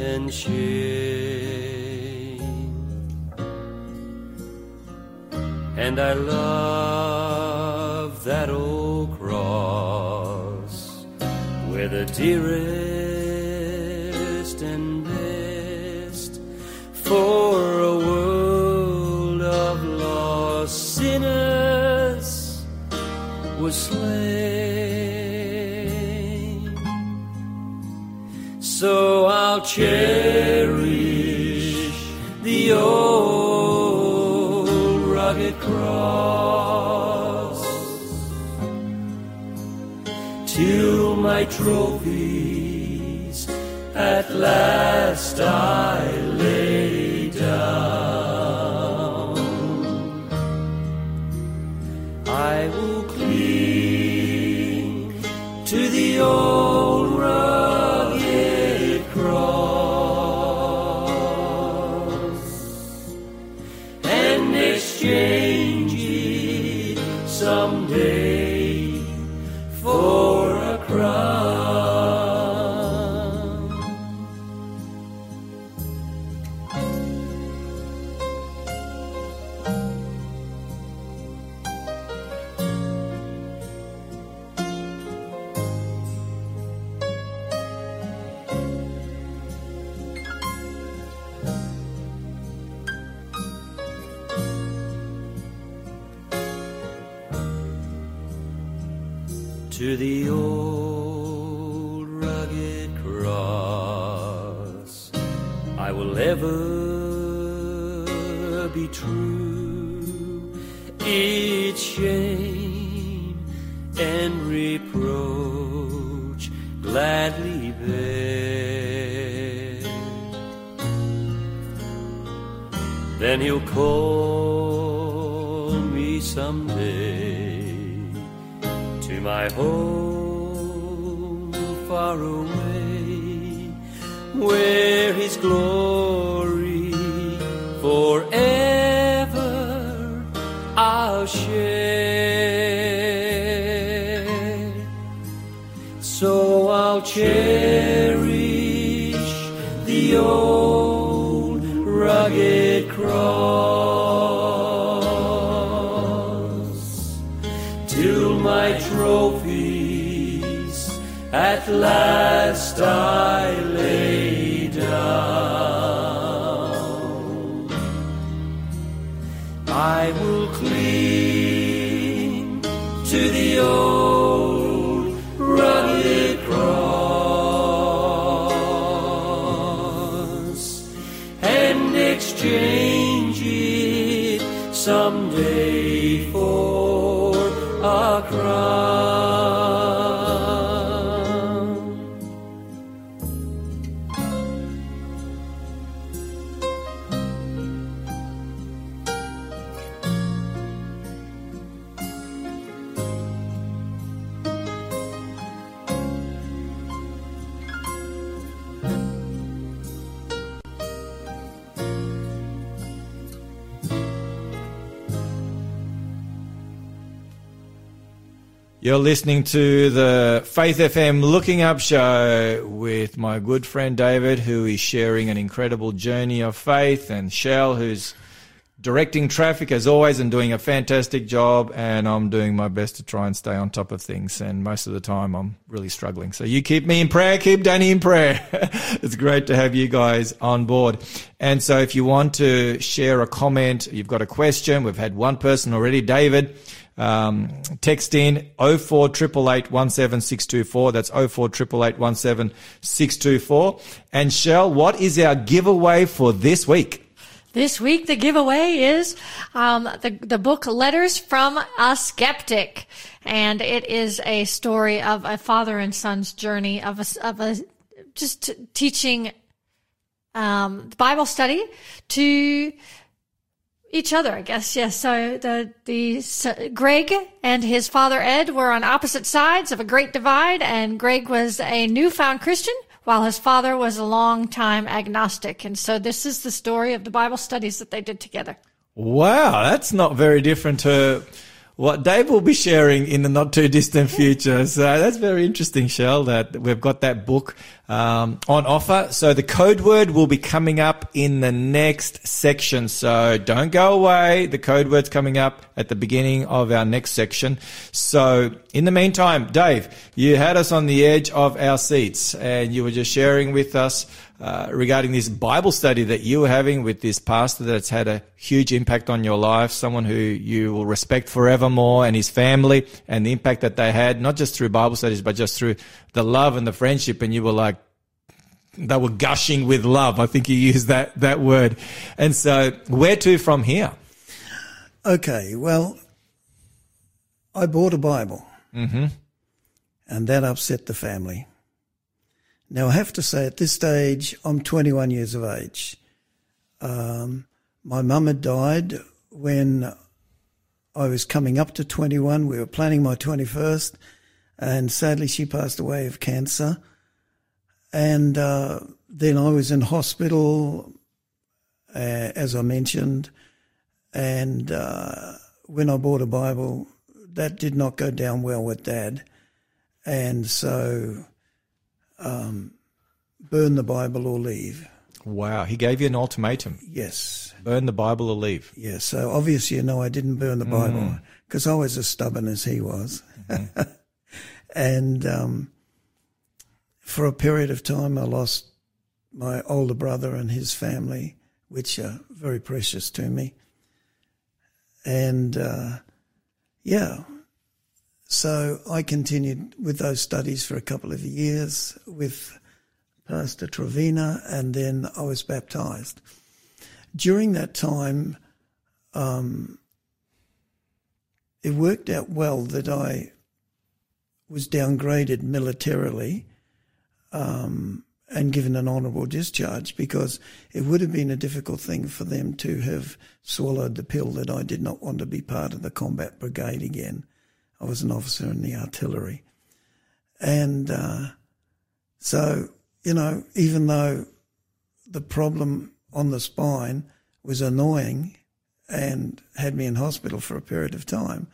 and shame. And I love that old cross where the dearest was slain. So I'll cherish the old rugged cross till my trophies at last I You're listening to the Faith FM Looking Up show with my good friend David, who is sharing an incredible journey of faith, and Shell, who's directing traffic as always and doing a fantastic job. And I'm doing my best to try and stay on top of things. And most of the time, I'm really struggling. So you keep me in prayer, keep Danny in prayer. [LAUGHS] it's great to have you guys on board. And so if you want to share a comment, you've got a question, we've had one person already, David. Um, text in 0488817624. That's 0488817624. And Shell, what is our giveaway for this week? This week, the giveaway is um, the the book "Letters from a Skeptic," and it is a story of a father and son's journey of a of a just teaching um, Bible study to each other, I guess. Yes. So the the so Greg and his father Ed were on opposite sides of a great divide, and Greg was a newfound Christian while his father was a long-time agnostic. And so this is the story of the Bible studies that they did together. Wow, that's not very different to what Dave will be sharing in the not too distant future. So that's very interesting, Shell, that we've got that book um, on offer. So the code word will be coming up in the next section. So don't go away. The code word's coming up at the beginning of our next section. So in the meantime, Dave, you had us on the edge of our seats and you were just sharing with us uh, regarding this Bible study that you were having with this pastor that's had a huge impact on your life, someone who you will respect forevermore and his family and the impact that they had, not just through Bible studies, but just through the love and the friendship. And you were like, they were gushing with love. I think you used that, that word. And so where to from here? Okay, well, I bought a Bible. Mm-hmm. And that upset the family. Now, I have to say, at this stage, I'm 21 years of age. Um, my mum had died when I was coming up to 21. We were planning my 21st, and sadly, she passed away of cancer. And uh, then I was in hospital, uh, as I mentioned. And uh, when I bought a Bible, that did not go down well with Dad. And so um, burn the Bible or leave. Wow. He gave you an ultimatum. Yes. Burn the Bible or leave. Yes. So obviously, you know, I didn't burn the Bible because I was as stubborn as he was. [LAUGHS] and um, for a period of time, I lost my older brother and his family, which are very precious to me. And uh, yeah, so I continued with those studies for a couple of years with Pastor Trevina, and then I was baptized. During that time, um, it worked out well that I was downgraded militarily um, and given an honourable discharge because it would have been a difficult thing for them to have swallowed the pill that I did not want to be part of the combat brigade again. I was an officer in the artillery. And uh, so, you know, even though the problem on the spine was annoying and had me in hospital for a period of time,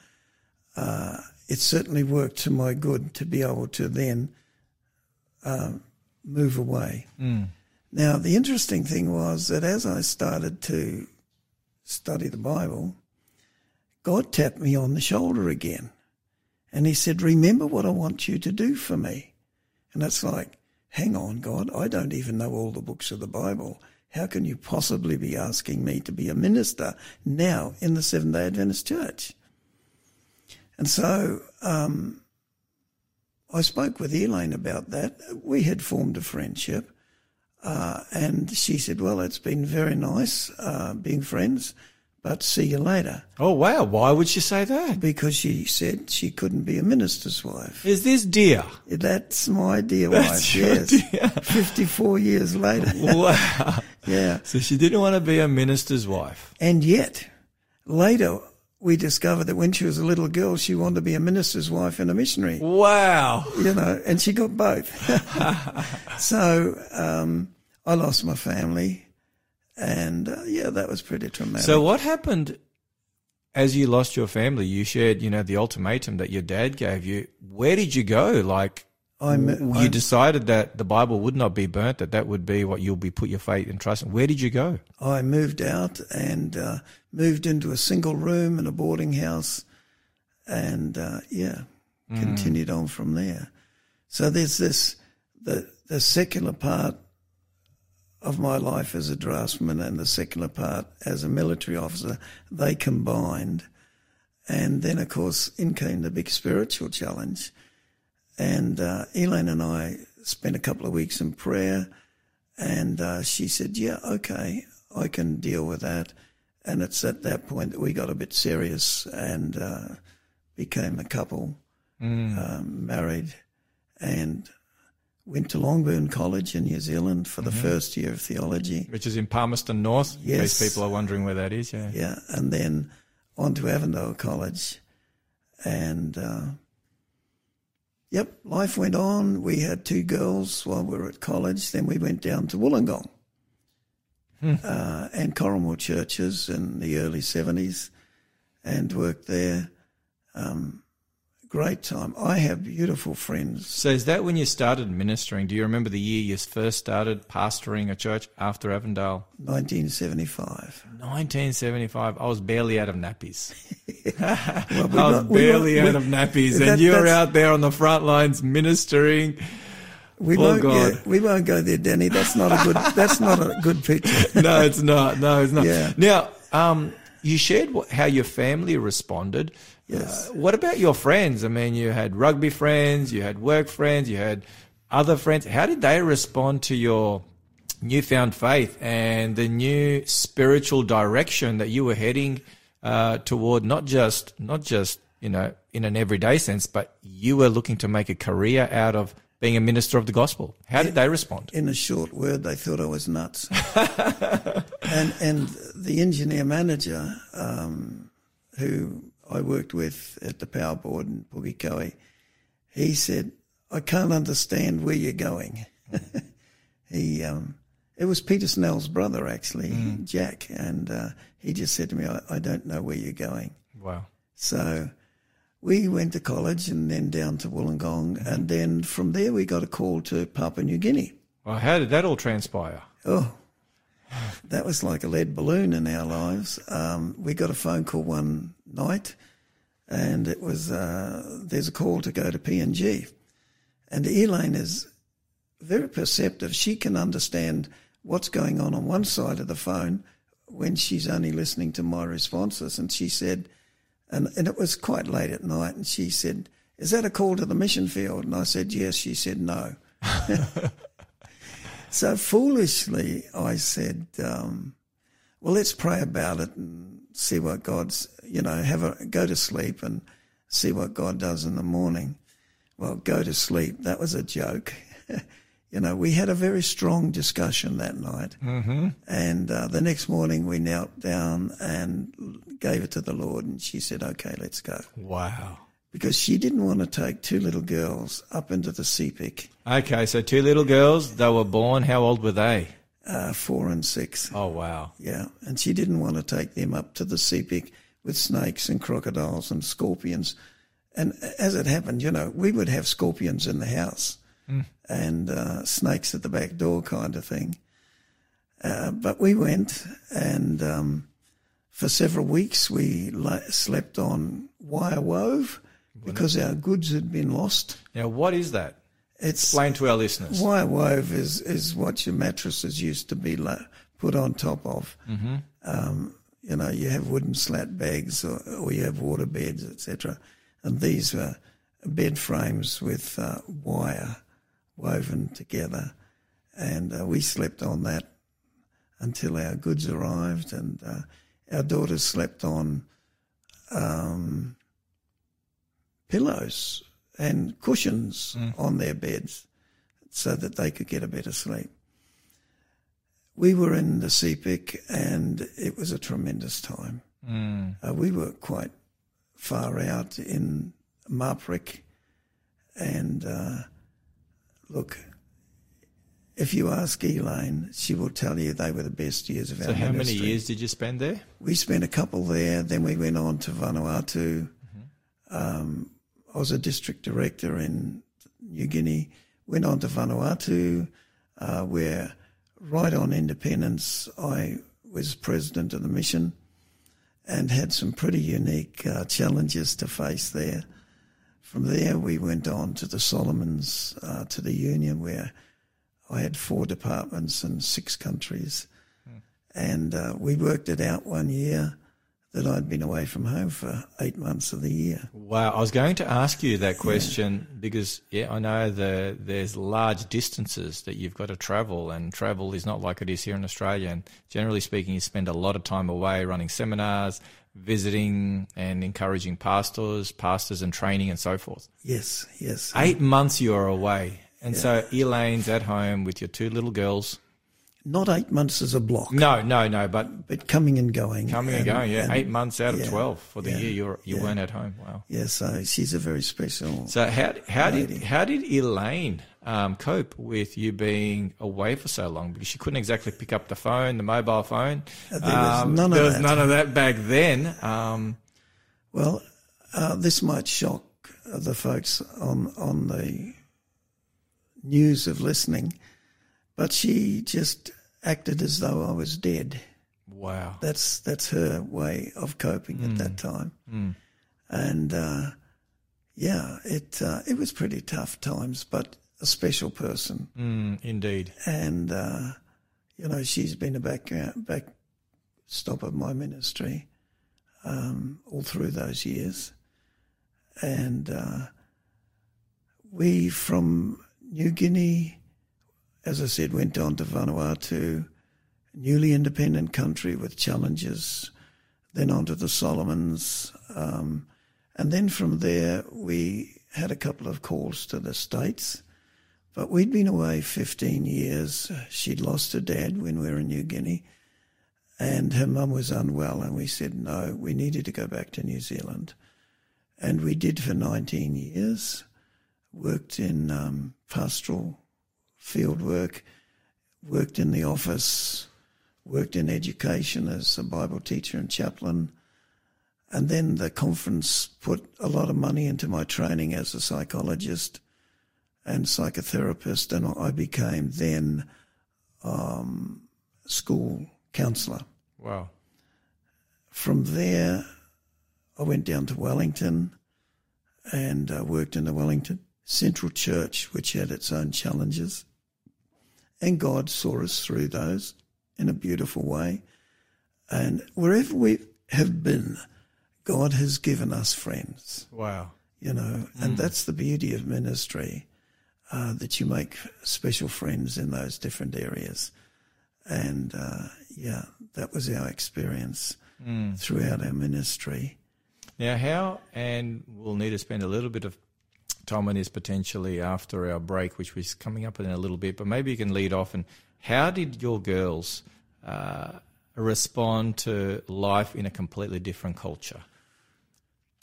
uh, it certainly worked to my good to be able to then uh, move away. Now, the interesting thing was that as I started to study the Bible, God tapped me on the shoulder again. And he said, Remember what I want you to do for me. And it's like, hang on, God, I don't even know all the books of the Bible. How can you possibly be asking me to be a minister now in the Seventh day Adventist Church? And so um, I spoke with Elaine about that. We had formed a friendship. Uh, and she said, Well, it's been very nice uh, being friends, but see you later. Oh, wow. Why would she say that? Because she said she couldn't be a minister's wife. Is this dear? That's my dear That's wife, yes. dear. [LAUGHS] 54 years later. Wow. [LAUGHS] yeah. So she didn't want to be a minister's wife. And yet, later, we discovered that when she was a little girl, she wanted to be a minister's wife and a missionary. Wow. You know, and she got both. [LAUGHS] so um, I lost my family. And uh, yeah, that was pretty traumatic. So what happened as you lost your family, you shared, you know, the ultimatum that your dad gave you. Where did you go? Like, I'm, you I'm- decided that the Bible would not be burnt, that that would be what you'll be put your faith and trust in. Where did you go? I moved out and uh, moved into a single room in a boarding house, and uh, yeah, continued on from there. So there's this the the secular part of my life as a draftsman and the secular part as a military officer. They combined, and then of course in came the big spiritual challenge. And uh, Elaine and I spent a couple of weeks in prayer. And uh, she said, Yeah, okay, I can deal with that. And it's at that point that we got a bit serious and uh, became a couple, um, married, and went to Longburn College in New Zealand for the first year of theology. Which is in Palmerston North. Yes. people are wondering where that is. Yeah. Yeah, and then on to Avondale College. And uh, yep, life went on. We had two girls while we were at college. Then we went down to Wollongong uh, and Corrimal churches in the early 70s and worked there. Um, great time. I have beautiful friends. So is that when you started ministering? Do you remember the year you first started pastoring a church after Avondale? 1975. 1975. I was barely out of nappies. [LAUGHS] [LAUGHS] Well, we I was got- we barely got- out we- of nappies, that- and you were out there on the front lines ministering. We Oh, won't. God. Yeah, we won't go there, Danny. That's not a good. [LAUGHS] That's not a good picture. no, it's not. No, it's not. Yeah. Now, um, you shared how your family responded. Yes. Uh, what about your friends? I mean, you had rugby friends, you had work friends, you had other friends. How did they respond to your newfound faith and the new spiritual direction that you were heading uh, toward? Not just, not just you know, in an everyday sense, but you were looking to make a career out of being a minister of the gospel. How did they respond? In a short word, they thought I was nuts. [LAUGHS] and and the engineer manager, um, who I worked with at the power board in Pukekohe, he said, "I can't understand where you're going." [LAUGHS] he, um, it was Peter Snell's brother actually, Jack, and uh, he just said to me, I, "I don't know where you're going." Wow. So we went to college and then down to Wollongong, and then from there we got a call to Papua New Guinea. Well, how did that all transpire? Oh, that was like a lead balloon in our lives. Um, we got a phone call one night, and it was uh, there's a call to go to PNG, and Elaine is very perceptive. She can understand what's going on on one side of the phone when she's only listening to my responses. And she said, and, and it was quite late at night, and she said, "Is that a call to the mission field?" And I said, "Yes." She said, "No." [LAUGHS] [LAUGHS] So foolishly, I said, um, "Well, let's pray about it and see what God's, you know, have a go to sleep and see what God does in the morning." Well, go to sleep. That was a joke. [LAUGHS] you know, we had a very strong discussion that night, mm-hmm. and uh, the next morning we knelt down and gave it to the Lord, and she said, "Okay, let's go," Wow. because she didn't want to take two little girls up into the Sepik, Okay, so two little girls, they were born. How old were they? uh, four and six. Oh, wow. Yeah, and she didn't want to take them up to the sepik with snakes and crocodiles and scorpions. And as it happened, you know, we would have scorpions in the house and uh, snakes at the back door, kind of thing. Uh, but we went, and um, for several weeks we la- slept on wire wove because our goods had been lost. Now, what is that? It's Explain to our listeners. Wire wove is, is what your mattresses used to be put on top of. Mm-hmm. Um, you know, you have wooden slat bags or, or you have water beds, etc. And these were bed frames with uh, wire woven together. And uh, we slept on that until our goods arrived. And uh, our daughters slept on um, pillows and cushions on their beds so that they could get a better sleep. We were in the Sepik and it was a tremendous time. Uh, we were quite far out in Maprik and uh, look, if you ask Elaine, she will tell you they were the best years of So our ministry. So, how many years did you spend there? We spent a couple there. Then we went on to Vanuatu. Um, I was a district director in New Guinea. Went on to Vanuatu, uh, where right on independence I was president of the mission, and had some pretty unique uh, challenges to face there. From there, we went on to the Solomons, uh, to the Union, where I had four departments in six countries. And uh, we worked it out one year that I'd been away from home for eight months of the year. Wow, I was going to ask you that question because yeah, I know the there's large distances that you've got to travel, and travel is not like it is here in Australia. And generally speaking, you spend a lot of time away running seminars, visiting, and encouraging pastors, pastors, and training and so forth. Yes, yes. Eight months you are away, and so Elaine's at home with your two little girls. Not eight months as a block, No, no, no, but but coming and going. coming and, going. Yeah, and- eight months out of yeah, twelve for the yeah, year. You're, you yeah. weren't at home. Wow. Yeah, so she's a very special. So how how did how did Elaine um, cope with you being away for so long? Because she couldn't exactly pick up the phone, the mobile phone. Uh, there was Um, none of there was that. none of that back then. Um, Well, uh, this might shock the folks on on the news of listening, but she just acted as though I was dead. wow. That's that's her way of coping at that time, and uh, yeah, it uh, it was pretty tough times, but a special person, Mm, indeed. and uh, you know she's been a back back stop of my ministry um, all through those years, and uh, we from New Guinea, as I said, went on to Vanuatu, a newly independent country with challenges, then on to the Solomons, um, and then from there we had a couple of calls to the States. But we'd been away 15 years. She'd lost her dad when we were in New Guinea, and her mum was unwell. And we said, no, we needed to go back to New Zealand. And we did for 19 years, worked in um, pastoral field work, worked in the office, worked in education as a Bible teacher and chaplain. And then the conference put a lot of money into my training as a psychologist and psychotherapist, and I became then um, school counsellor. Wow. From there, I went down to Wellington and uh, worked in the Wellington Central Church, which had its own challenges. And God saw us through those in a beautiful way. And wherever we have been, God has given us friends Wow. you know, and that's the beauty of ministry, uh, that you make special friends in those different areas. And uh, yeah, that was our experience throughout our ministry. Now, how, and we'll need to spend a little bit of time on this potentially after our break, which is coming up in a little bit, but maybe you can lead off. And how did your girls uh, respond to life in a completely different culture?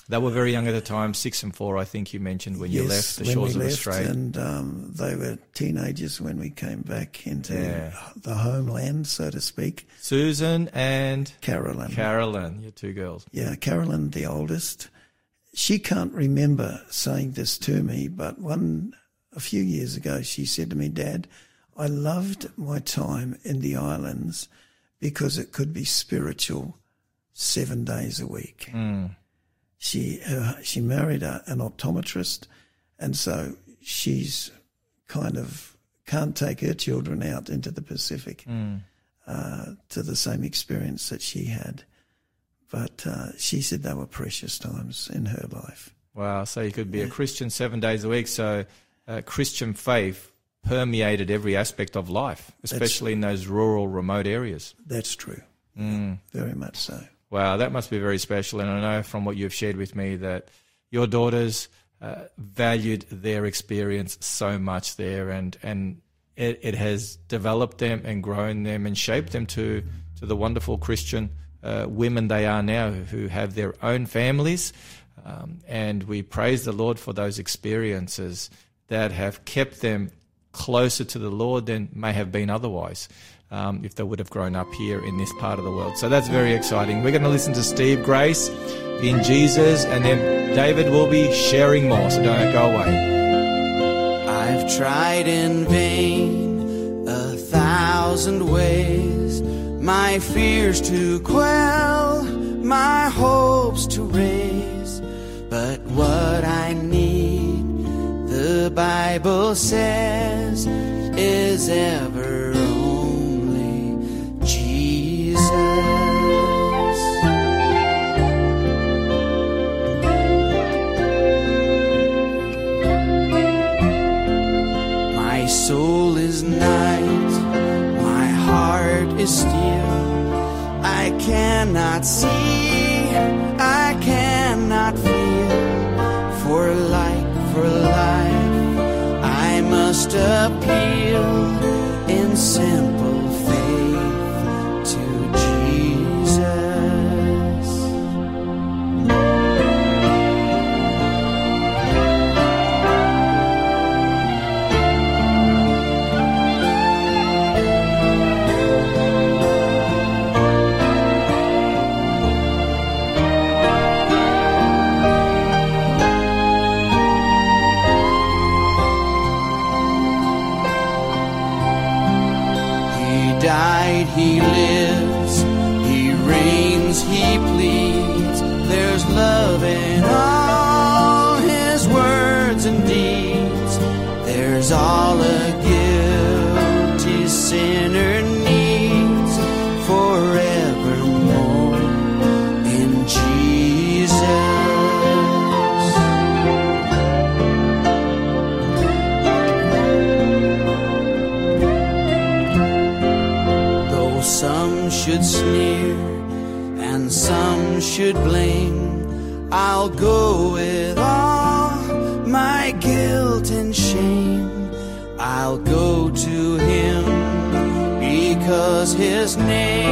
They were very young at the time, six and four, I think you mentioned when you left the when shores we of left, Australia. and um, they were teenagers when we came back into Yeah. the homeland, so to speak. Susan and Carolyn, Carolyn, your two girls. Yeah, Carolyn, the oldest, she can't remember saying this to me, but one a few years ago she said to me, "Dad, I loved my time in the islands because it could be spiritual seven days a week." She uh, she married a, an optometrist, and so she's kind of can't take her children out into the Pacific uh, to the same experience that she had but uh, she said they were precious times in her life. Wow. So you could be a Christian seven days a week. So uh, Christian faith permeated every aspect of life, especially in those rural, remote areas. That's true. Very much so. Wow, that must be very special. And I know from what you've shared with me that your daughters uh, valued their experience so much there, and and it, it has developed them and grown them and shaped them to to the wonderful Christian uh, women they are now, who have their own families. Um, and we praise the Lord for those experiences that have kept them closer to the Lord than may have been otherwise. Um, if they would have grown up here in this part of the world. So that's very exciting. We're going to listen to Steve Grace in Jesus, and then David will be sharing more. So don't go away. I've tried in vain a thousand ways, my fears to quell, my hopes to raise. But what I need, the Bible says, is ever only Jesus. I cannot see, I cannot feel. For light, for life, I must appeal should blame, I'll go with all my guilt and shame. I'll go to him because his name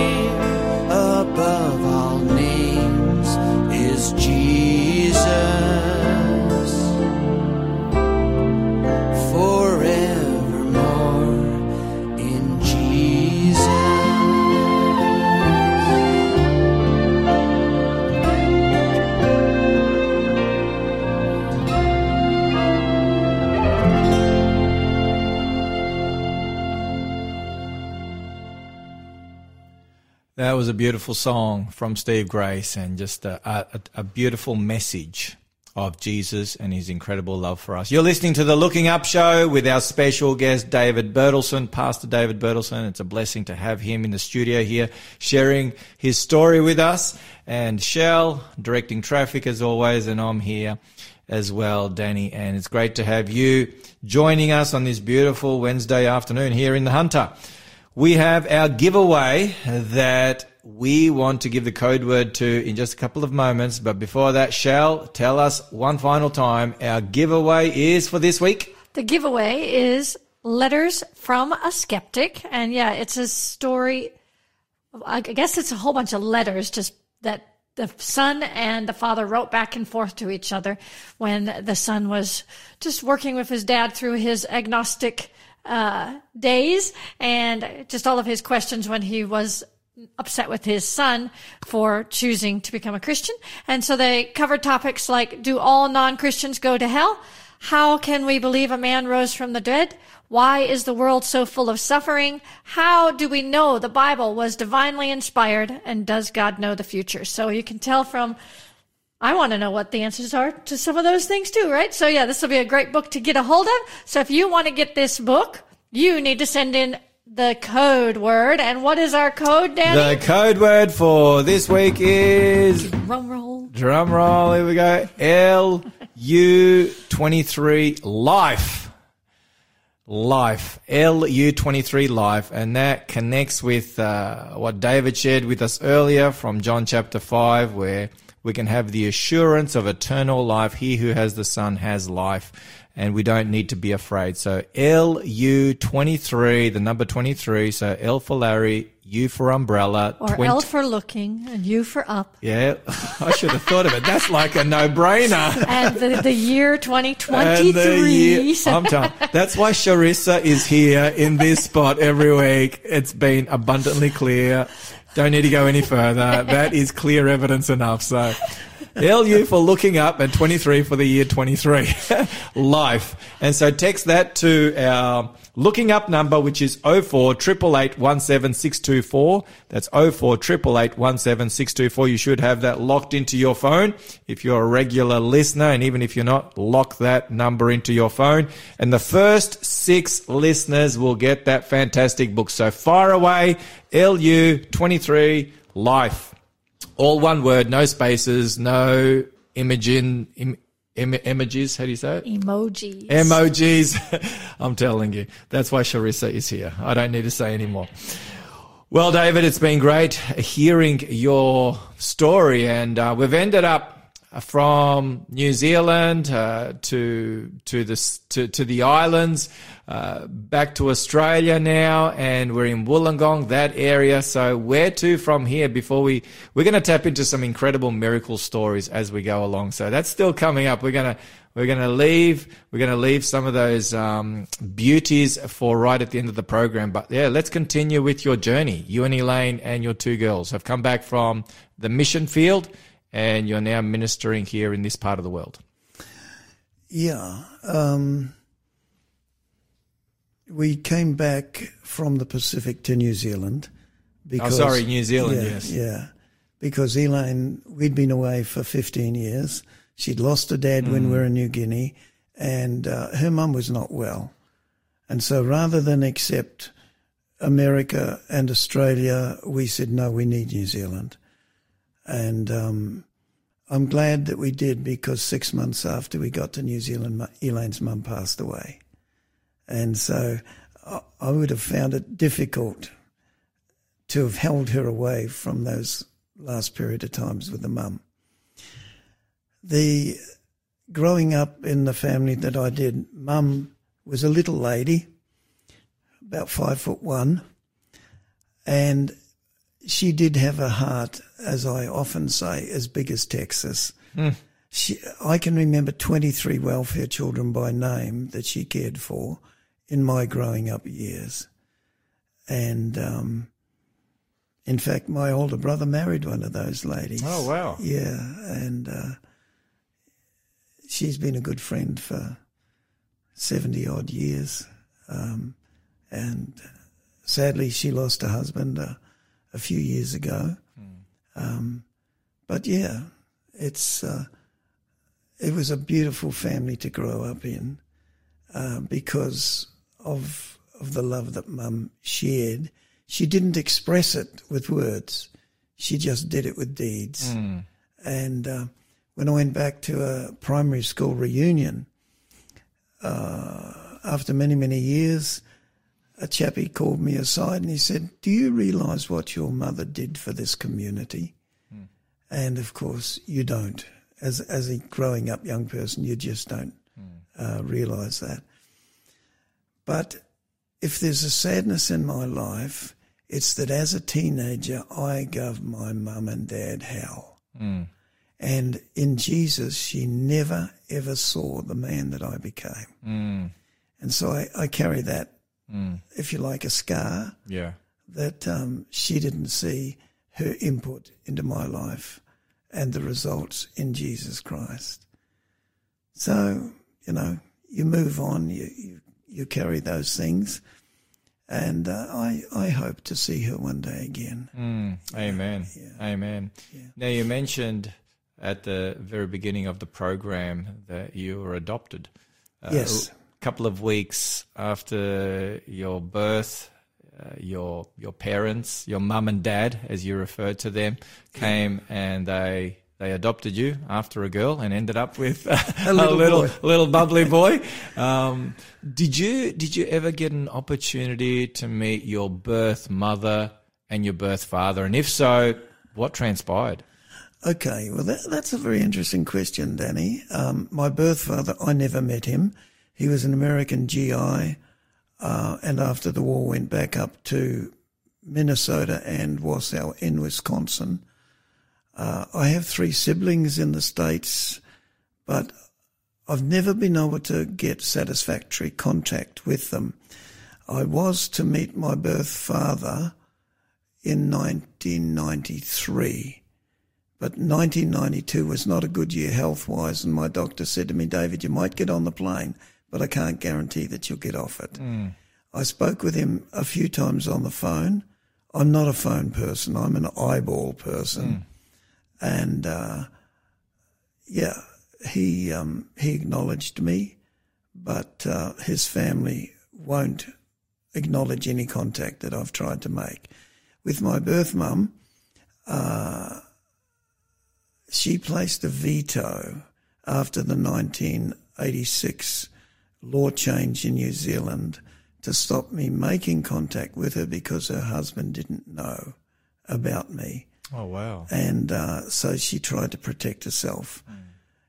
That was a beautiful song from Steve Grace and just a, a, a beautiful message of Jesus and his incredible love for us. You're listening to the Looking Up Show with our special guest, David Bertelson, Pastor David Bertelson. It's a blessing to have him in the studio here sharing his story with us. And Shell, directing traffic as always, and I'm here as well, Danny. And it's great to have you joining us on this beautiful Wednesday afternoon here in the Hunter. We have our giveaway that we want to give the code word to in just a couple of moments. But before that, Shell, tell us one final time our giveaway is for this week. The giveaway is Letters from a Skeptic. And yeah, it's a story. I guess it's a whole bunch of letters just that the son and the father wrote back and forth to each other when the son was just working with his dad through his agnostic uh, days and just all of his questions when he was upset with his son for choosing to become a Christian. And so they covered topics like, do all non-Christians go to hell? How can we believe a man rose from the dead? Why is the world so full of suffering? How do we know the Bible was divinely inspired? And does God know the future? So you can tell from I want to know what the answers are to some of those things too, right? So yeah, this will be a great book to get a hold of. So if you want to get this book, you need to send in the code word. And what is our code, Danny? The code word for this week is Drum roll. drum roll. Here we go. L U twenty three life. Life. L U twenty three life, and that connects with uh, what David shared with us earlier from John chapter five, where we can have the assurance of eternal life. He who has the Son has life. and we don't need to be afraid. So LU23, the number 23. So L for Larry, U for umbrella. Or 20 L for looking and U for up. Yeah, [LAUGHS] I should have thought of it. That's like a no-brainer. And the, the year 2023. the year- I'm [LAUGHS] telling. That's why Charissa is here in this spot every week. It's been abundantly clear. Don't need to go any further. That is clear evidence enough. So, LU for looking up and 23 for the year 23. [LAUGHS] Life. And so text that to our looking up number, which is 04 624. That's 04 624. You should have that locked into your phone. If you're a regular listener, and even if you're not, lock that number into your phone. And the first six listeners will get that fantastic book. So far away, LU 23 Life. All one word, no spaces, no imaging, Im, im, images. How do you say it? Emojis. Emojis. [LAUGHS] I'm telling you. That's why Charissa is here. I don't need to say any more. Well, David, it's been great hearing your story, and uh, we've ended up from New Zealand uh, to to the to, to the islands, uh, back to Australia now, and we're in Wollongong, that area. So where to from here? Before we we're going to tap into some incredible miracle stories as we go along. So that's still coming up. We're gonna we're gonna leave we're gonna leave some of those um, beauties for right at the end of the program. But yeah, let's continue with your journey. You and Elaine and your two girls have come back from the mission field and you're now ministering here in this part of the world. Yeah. Um, we came back from the Pacific to New Zealand. Because, Oh, sorry, New Zealand, yeah, yes. Yeah. Because Elaine, we'd been away for 15 years. She'd lost her dad when we were in New Guinea, and uh, her mum was not well. And so rather than accept America and Australia, we said, no, we need New Zealand. And um, I'm glad that we did because six months after we got to New Zealand, Elaine's mum passed away. And so I- would have found it difficult to have held her away from those last period of times with the mum. The growing up in the family that I did, mum was a little lady, about five foot one, and she did have a heart, as I often say, as big as Texas. She, I can remember 23 welfare children by name that she cared for in my growing up years. And um, in fact, my older brother married one of those ladies. Oh, wow. Yeah, and uh, she's been a good friend for 70 odd years. Um, and sadly, she lost her husband uh, a few years ago. Um, but yeah, it's uh, it was a beautiful family to grow up in uh, because of of the love that Mum shared. She didn't express it with words; she just did it with deeds. And uh, when I went back to a primary school reunion uh, after many many years, a chappie called me aside and he said, "Do you realise what your mother did for this community?" Hmm. And of course, you don't. As as a growing up young person, you just don't hmm. uh, realise that. But if there's a sadness in my life, it's that as a teenager, I gave my mum and dad hell. Hmm. And in Jesus, she never ever saw the man that I became. And so I, I carry that, if you like, a scar Yeah. that um, she didn't see her input into my life and the results in Jesus Christ. So, you know, you move on, you, you, you carry those things. And uh, I, I hope to see her one day again. Amen. Amen. Now, you mentioned at the very beginning of the program that you were adopted. Uh, Yes. A couple of weeks after your birth, uh, your your parents, your mum and dad, as you referred to them, came and they they adopted you after a girl and ended up with [LAUGHS] a, little little [LAUGHS] little bubbly boy. Um, did you did you ever get an opportunity to meet your birth mother and your birth father? And if so, what transpired? Okay, well, that, that's a very interesting question, Danny. Um, my birth father, I never met him He was an American GI, uh, and after the war went back up to Minnesota and Wausau in Wisconsin. Uh, I have three siblings in the States, but I've never been able to get satisfactory contact with them. I was to meet my birth father in 1993, but 1992 was not a good year health wise, and my doctor said to me, David, you might get on the plane, but I can't guarantee that you'll get off it. Mm. I spoke with him a few times on the phone. I'm not a phone person. I'm an eyeball person. And, uh, yeah, he, um, he acknowledged me, but, uh, his family won't acknowledge any contact that I've tried to make. With my birth mum, uh, she placed a veto after the 1986 law change in New Zealand to stop me making contact with her because her husband didn't know about me. Oh, wow. And uh, so she tried to protect herself.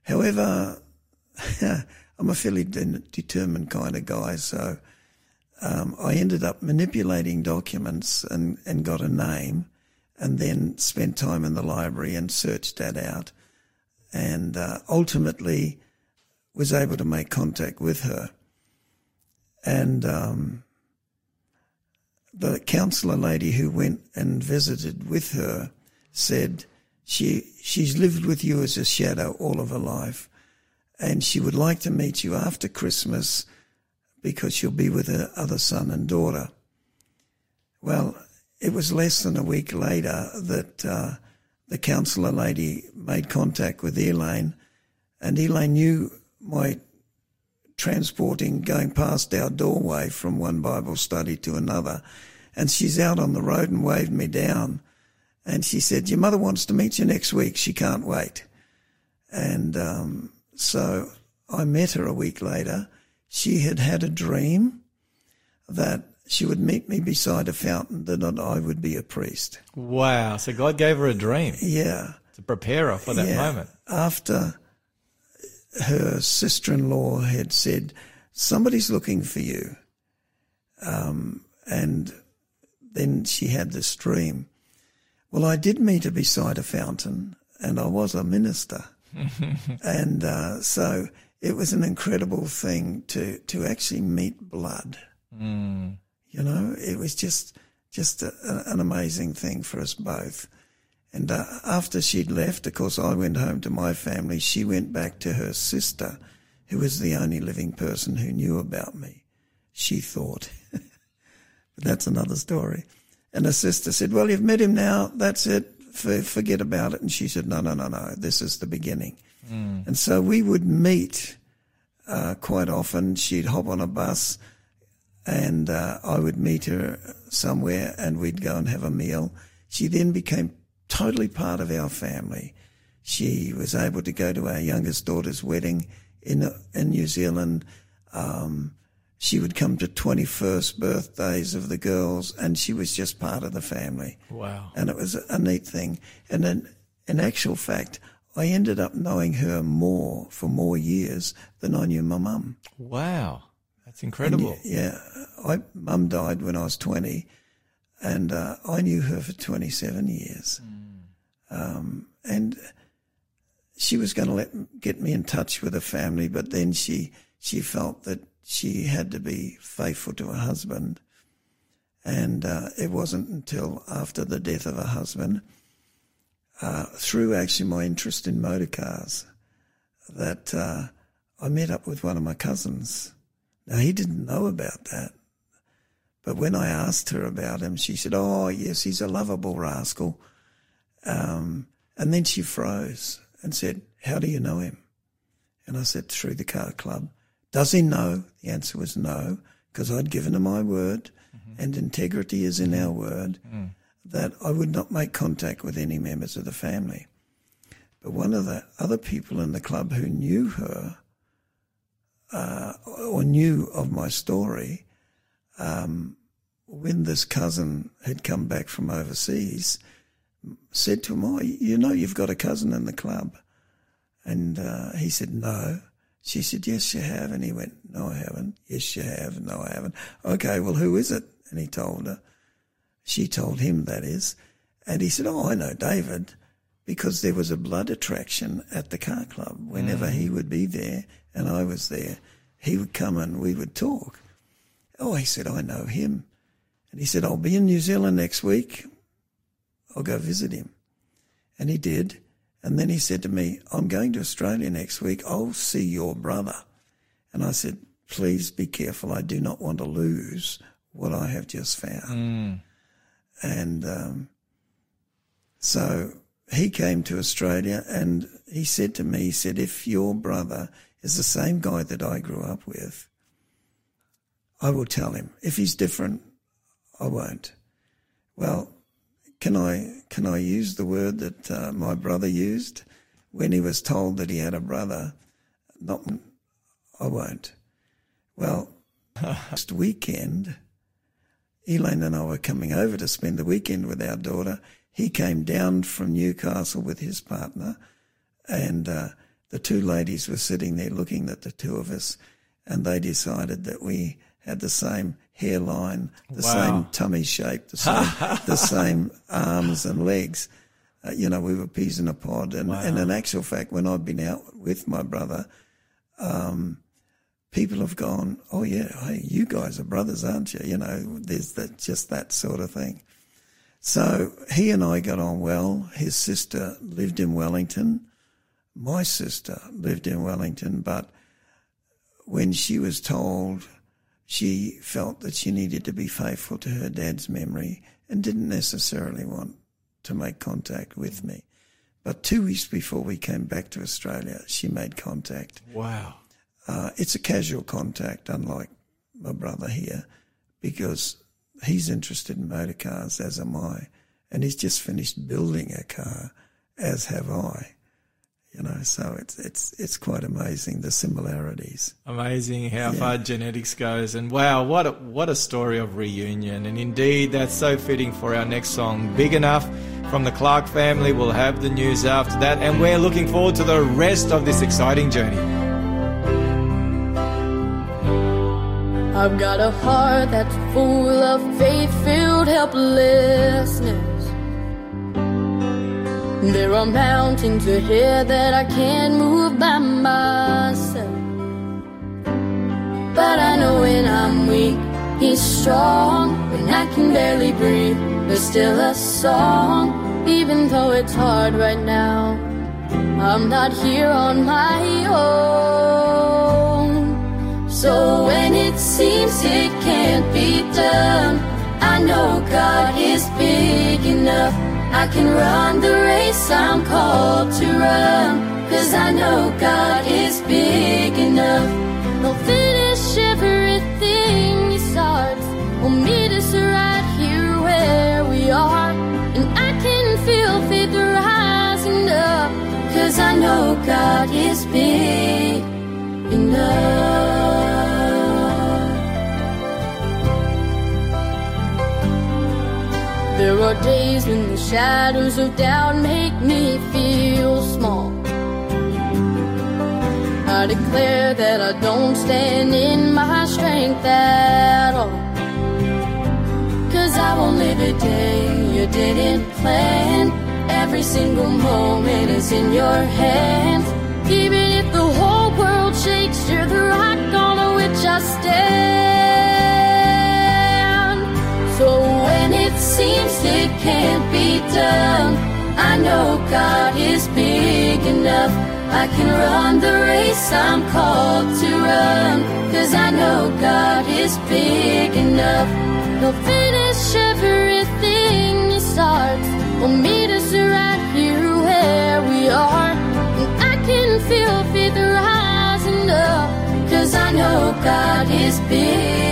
However, [LAUGHS] I'm a fairly de- determined kind of guy, so um, I ended up manipulating documents and, and got a name and then spent time in the library and searched that out and uh, ultimately was able to make contact with her. And um, the counsellor lady who went and visited with her said she she's lived with you as a shadow all of her life, and she would like to meet you after Christmas because she'll be with her other son and daughter. Well, it was less than a week later that uh, the counsellor lady made contact with Elaine, and Elaine knew my transporting, going past our doorway from one Bible study to another. And she's out on the road and waved me down. And she said, Your mother wants to meet you next week. She can't wait. And um, so I met her a week later. She had had a dream that she would meet me beside a fountain, that I would be a priest. Wow. So God gave her a dream Yeah. to prepare her for that Yeah. moment. After her sister in law had said, Somebody's looking for you. Um, and then she had this dream. Well, I did meet her beside a fountain, and I was a minister. [LAUGHS] and uh, so it was an incredible thing to, to actually meet blood. Mm. You know, it was just just a, an amazing thing for us both. And uh, after she'd left, of course, I went home to my family. She went back to her sister, who was the only living person who knew about me. She thought. [LAUGHS] but that's another story. And her sister said, Well, you've met him now. That's it. For, forget about it. And she said, No, no, no, no. This is the beginning. And so we would meet uh, quite often. She'd hop on a bus and uh, I would meet her somewhere and we'd go and have a meal. She then became totally part of our family. She was able to go to our youngest daughter's wedding in in New Zealand. Um, she would come to 21st birthdays of the girls, and she was just part of the family. Wow. And it was a neat thing. And then, in actual fact, I ended up knowing her more for more years than I knew my mum. Wow. That's incredible. Yeah, I mum died when I was twenty, and uh, I knew her for twenty seven years. Um, and she was going to let get me in touch with her family, but then she she felt that she had to be faithful to her husband, and uh, it wasn't until after the death of her husband, uh, through actually my interest in motor cars, that uh, I met up with one of my cousins. Now, he didn't know about that. But when I asked her about him, she said, Oh, yes, he's a lovable rascal. Um, and then she froze and said, How do you know him? And I said, Through the car club. Does he know? The answer was no, because I'd given him my word, and integrity is in our word, that I would not make contact with any members of the family. But one of the other people in the club who knew her, uh, or knew of my story, um, when this cousin had come back from overseas, said to him, "Oh, you know, you've got a cousin in the club," and uh, he said, "No." She said, Yes, you have. And he went, No, I haven't. Yes, you have. No, I haven't. Okay, well, who is it? And he told her. She told him, that is. And he said, Oh, I know David because there was a blood attraction at the car club. Whenever he would be there and I was there, he would come and we would talk. Oh, he said, I know him. And he said, I'll be in New Zealand next week. I'll go visit him. And he did. And then he said to me, I'm going to Australia next week. I'll see your brother. And I said, please be careful. I do not want to lose what I have just found. And um, so he came to Australia and he said to me, he said, if your brother is the same guy that I grew up with, I will tell him. If he's different, I won't. Well, can I can I use the word that uh, my brother used when he was told that he had a brother? Not, I won't. Well, [LAUGHS] last weekend, Elaine and I were coming over to spend the weekend with our daughter. He came down from Newcastle with his partner, and uh, the two ladies were sitting there looking at the two of us, and they decided that we had the same hairline, the Wow. same tummy shape, the same, [LAUGHS] the same arms and legs. Uh, you know, we were peas in a pod. And, and in actual fact, when I've been out with my brother, um, people have gone, oh yeah, hey, you guys are brothers, aren't you? You know, there's that, just that sort of thing. So he and I got on well. His sister lived in Wellington. My sister lived in Wellington, but when she was told she felt that she needed to be faithful to her dad's memory and didn't necessarily want to make contact with me. But two weeks before we came back to Australia, she made contact. Wow. Uh, it's a casual contact, unlike my brother here, because he's interested in motor cars, as am I, and he's just finished building a car, as have I. You know, so it's it's it's quite amazing the similarities. Amazing how far genetics goes, and wow, what a, what a story of reunion! And indeed, that's so fitting for our next song, "Big Enough," from the Clark family. We'll have the news after that, and we're looking forward to the rest of this exciting journey. I've got a heart that's full of faith-filled helplessness. There are mountains ahead that I can't move by myself. But I know when I'm weak, He's strong. When I can barely breathe, there's still a song. Even though it's hard right now, I'm not here on my own. So when it seems it can't be done, I know God is big enough. I can run the race I'm called to run. Cause I know God is big enough. He'll finish everything He starts. Will meet us right here where we are. And I can feel faith rising up. Cause I know God is big enough. There are days when the shadows of doubt make me feel small. I declare that I don't stand in my strength at all. Cause I won't live a day you didn't plan. Every single moment is in your hands. Even if the whole world shakes, you're the rock on which I stand. So when it seems it can't be done, I know God is big enough. I can run the race I'm called to run. Cause I know God is big enough. He'll finish everything He starts. Will meet us right here where we are. And I can feel faith rising up. Cause I know God is big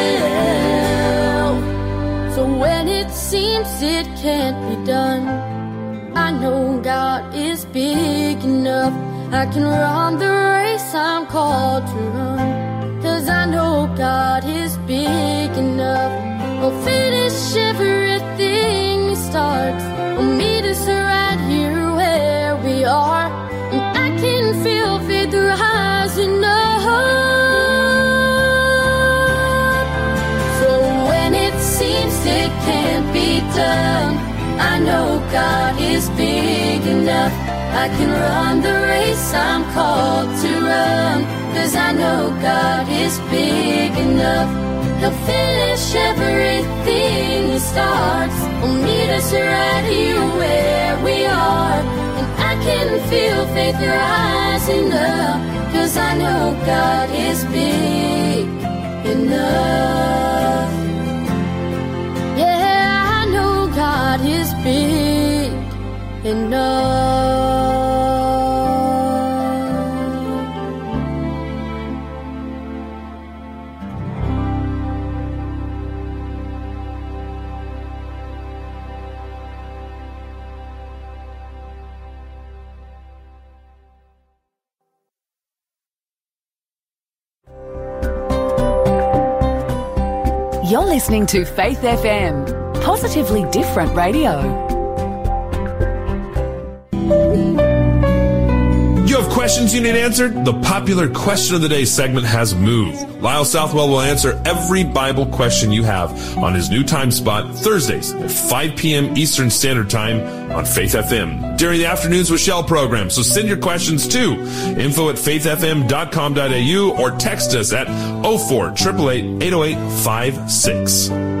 seems it can't be done, I know God is big enough. I can run the race I'm called to run. Cause I know God is big enough. I'll finish everything He starts. I'll meet us right here where we are. And I can feel faith rising up. I know God is big enough. I can run the race I'm called to run. Cause I know God is big enough. He'll finish everything he starts. Will meet us right here where we are. And I can feel faith rising up. Cause I know God is big enough. You're listening to Faith FM, positively different radio. Questions you need answered? The popular question of the day segment has moved. Lyle Southwell will answer every Bible question you have on his new time spot Thursdays at 5 p.m. Eastern Standard Time on Faith FM during the afternoons with Shell program. So send your questions to info at faithfm.com.au or text us at 04 888 808 56.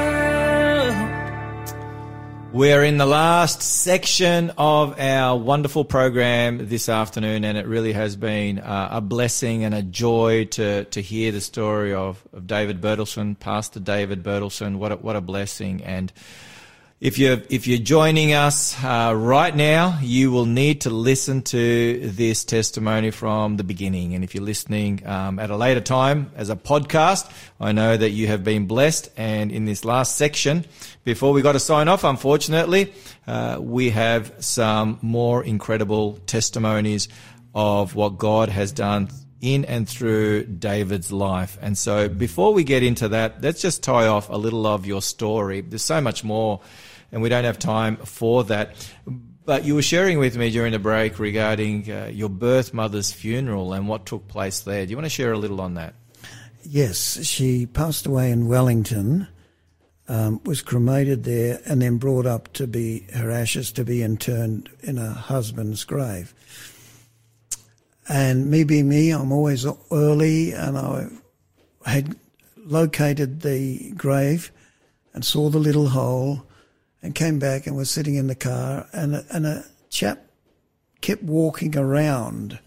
We're in the last section of our wonderful program this afternoon, and it really has been uh, a blessing and a joy to, to hear the story of, of David Bertelson, Pastor David Bertelson. What a, what a blessing! And if you're if you're joining us uh, right now, you will need to listen to this testimony from the beginning. And if you're listening um, at a later time as a podcast, I know that you have been blessed. And in this last section, before we got to sign off, unfortunately, uh, we have some more incredible testimonies of what God has done in and through David's life. And so before we get into that, let's just tie off a little of your story. There's so much more, and we don't have time for that. But you were sharing with me during the break regarding uh, your birth mother's funeral and what took place there. Do you want to share a little on that? Yes, she passed away in Wellington, um, was cremated there, and then brought up to be her ashes to be interned in her husband's grave. And me being me, I'm always early, and I had located the grave and saw the little hole, and came back and was sitting in the car, and a, and a chap kept walking around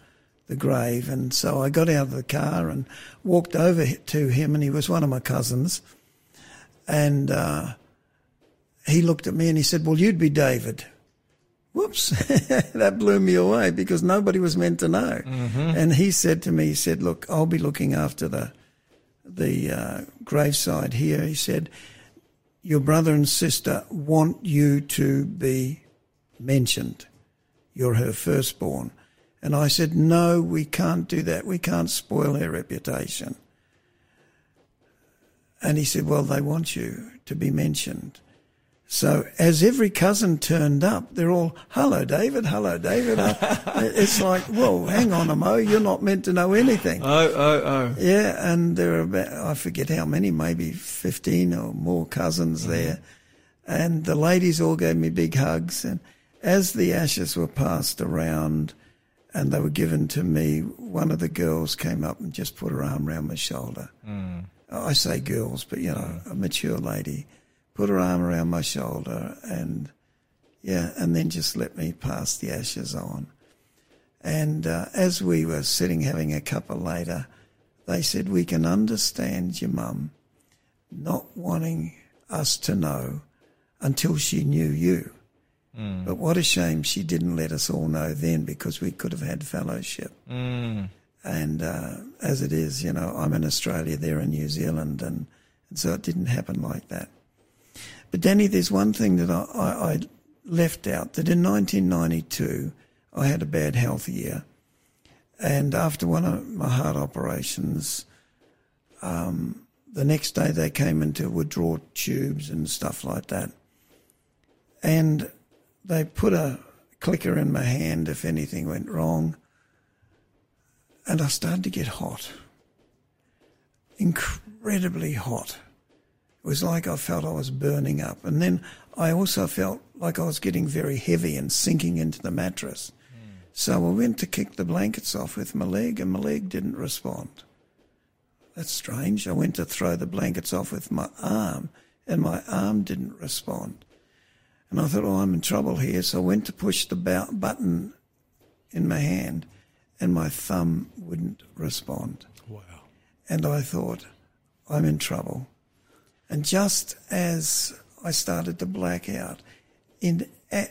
the grave, and so I got out of the car and walked over to him, and he was one of my cousins, and uh, he looked at me and he said, "Well, you'd be David." Whoops, [LAUGHS] that blew me away because nobody was meant to know. And he said to me, he said, "Look, I'll be looking after the the uh, graveside here." He said, "Your brother and sister want you to be mentioned. You're her firstborn." And I said, "No, we can't do that. We can't spoil her reputation." And he said, Well, they want you to be mentioned. So as every cousin turned up, they're all, hello, David, hello, David. [LAUGHS] It's like, well, hang on a mo, you're not meant to know anything. Oh, oh, oh. Yeah, and there are about, I forget how many, maybe 15 or more cousins there. And the ladies all gave me big hugs. And as the ashes were passed around, and they were given to me. One of the girls came up and just put her arm around my shoulder. Mm. I say girls, but you know, a mature lady put her arm around my shoulder and yeah, and then just let me pass the ashes on. And uh, as we were sitting having a cuppa later, they said, We can understand your mum not wanting us to know until she knew you. Mm. But what a shame she didn't let us all know then because we could have had fellowship. Mm. And uh, as it is, you know, I'm in Australia, they're in New Zealand, and, and so it didn't happen like that. But Danny, there's one thing that I, I, I left out that in 1992, I had a bad health year. And after one of my heart operations, um, the next day they came in to withdraw tubes and stuff like that. And they put a clicker in my hand if anything went wrong. And I started to get hot. Incredibly hot. It was like I felt I was burning up. And then I also felt like I was getting very heavy and sinking into the mattress. Hmm. So I went to kick the blankets off with my leg, and my leg didn't respond. That's strange. I went to throw the blankets off with my arm, and my arm didn't respond. And I thought, oh, I'm in trouble here. So I went to push the button in my hand, and my thumb wouldn't respond. Wow. And I thought, I'm in trouble. And just as I started to black out, in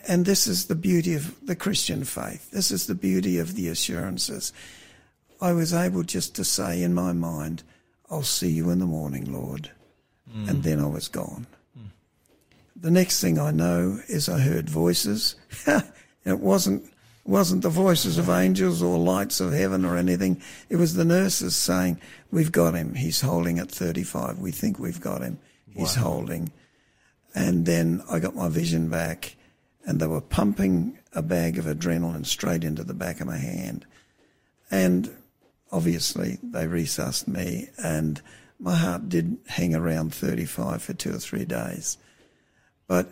and this is the beauty of the Christian faith. This is the beauty of the assurances. I was able just to say in my mind, I'll see you in the morning, Lord. Mm. And then I was gone. Mm. The next thing I know is I heard voices. [LAUGHS] it wasn't wasn't the voices of angels or lights of heaven or anything. It was the nurses saying, We've got him. He's holding at 35. We think we've got him. He's Wow. holding. And then I got my vision back, and they were pumping a bag of adrenaline straight into the back of my hand. And obviously, they resussed me, and my heart did hang around 35 for two or three days. But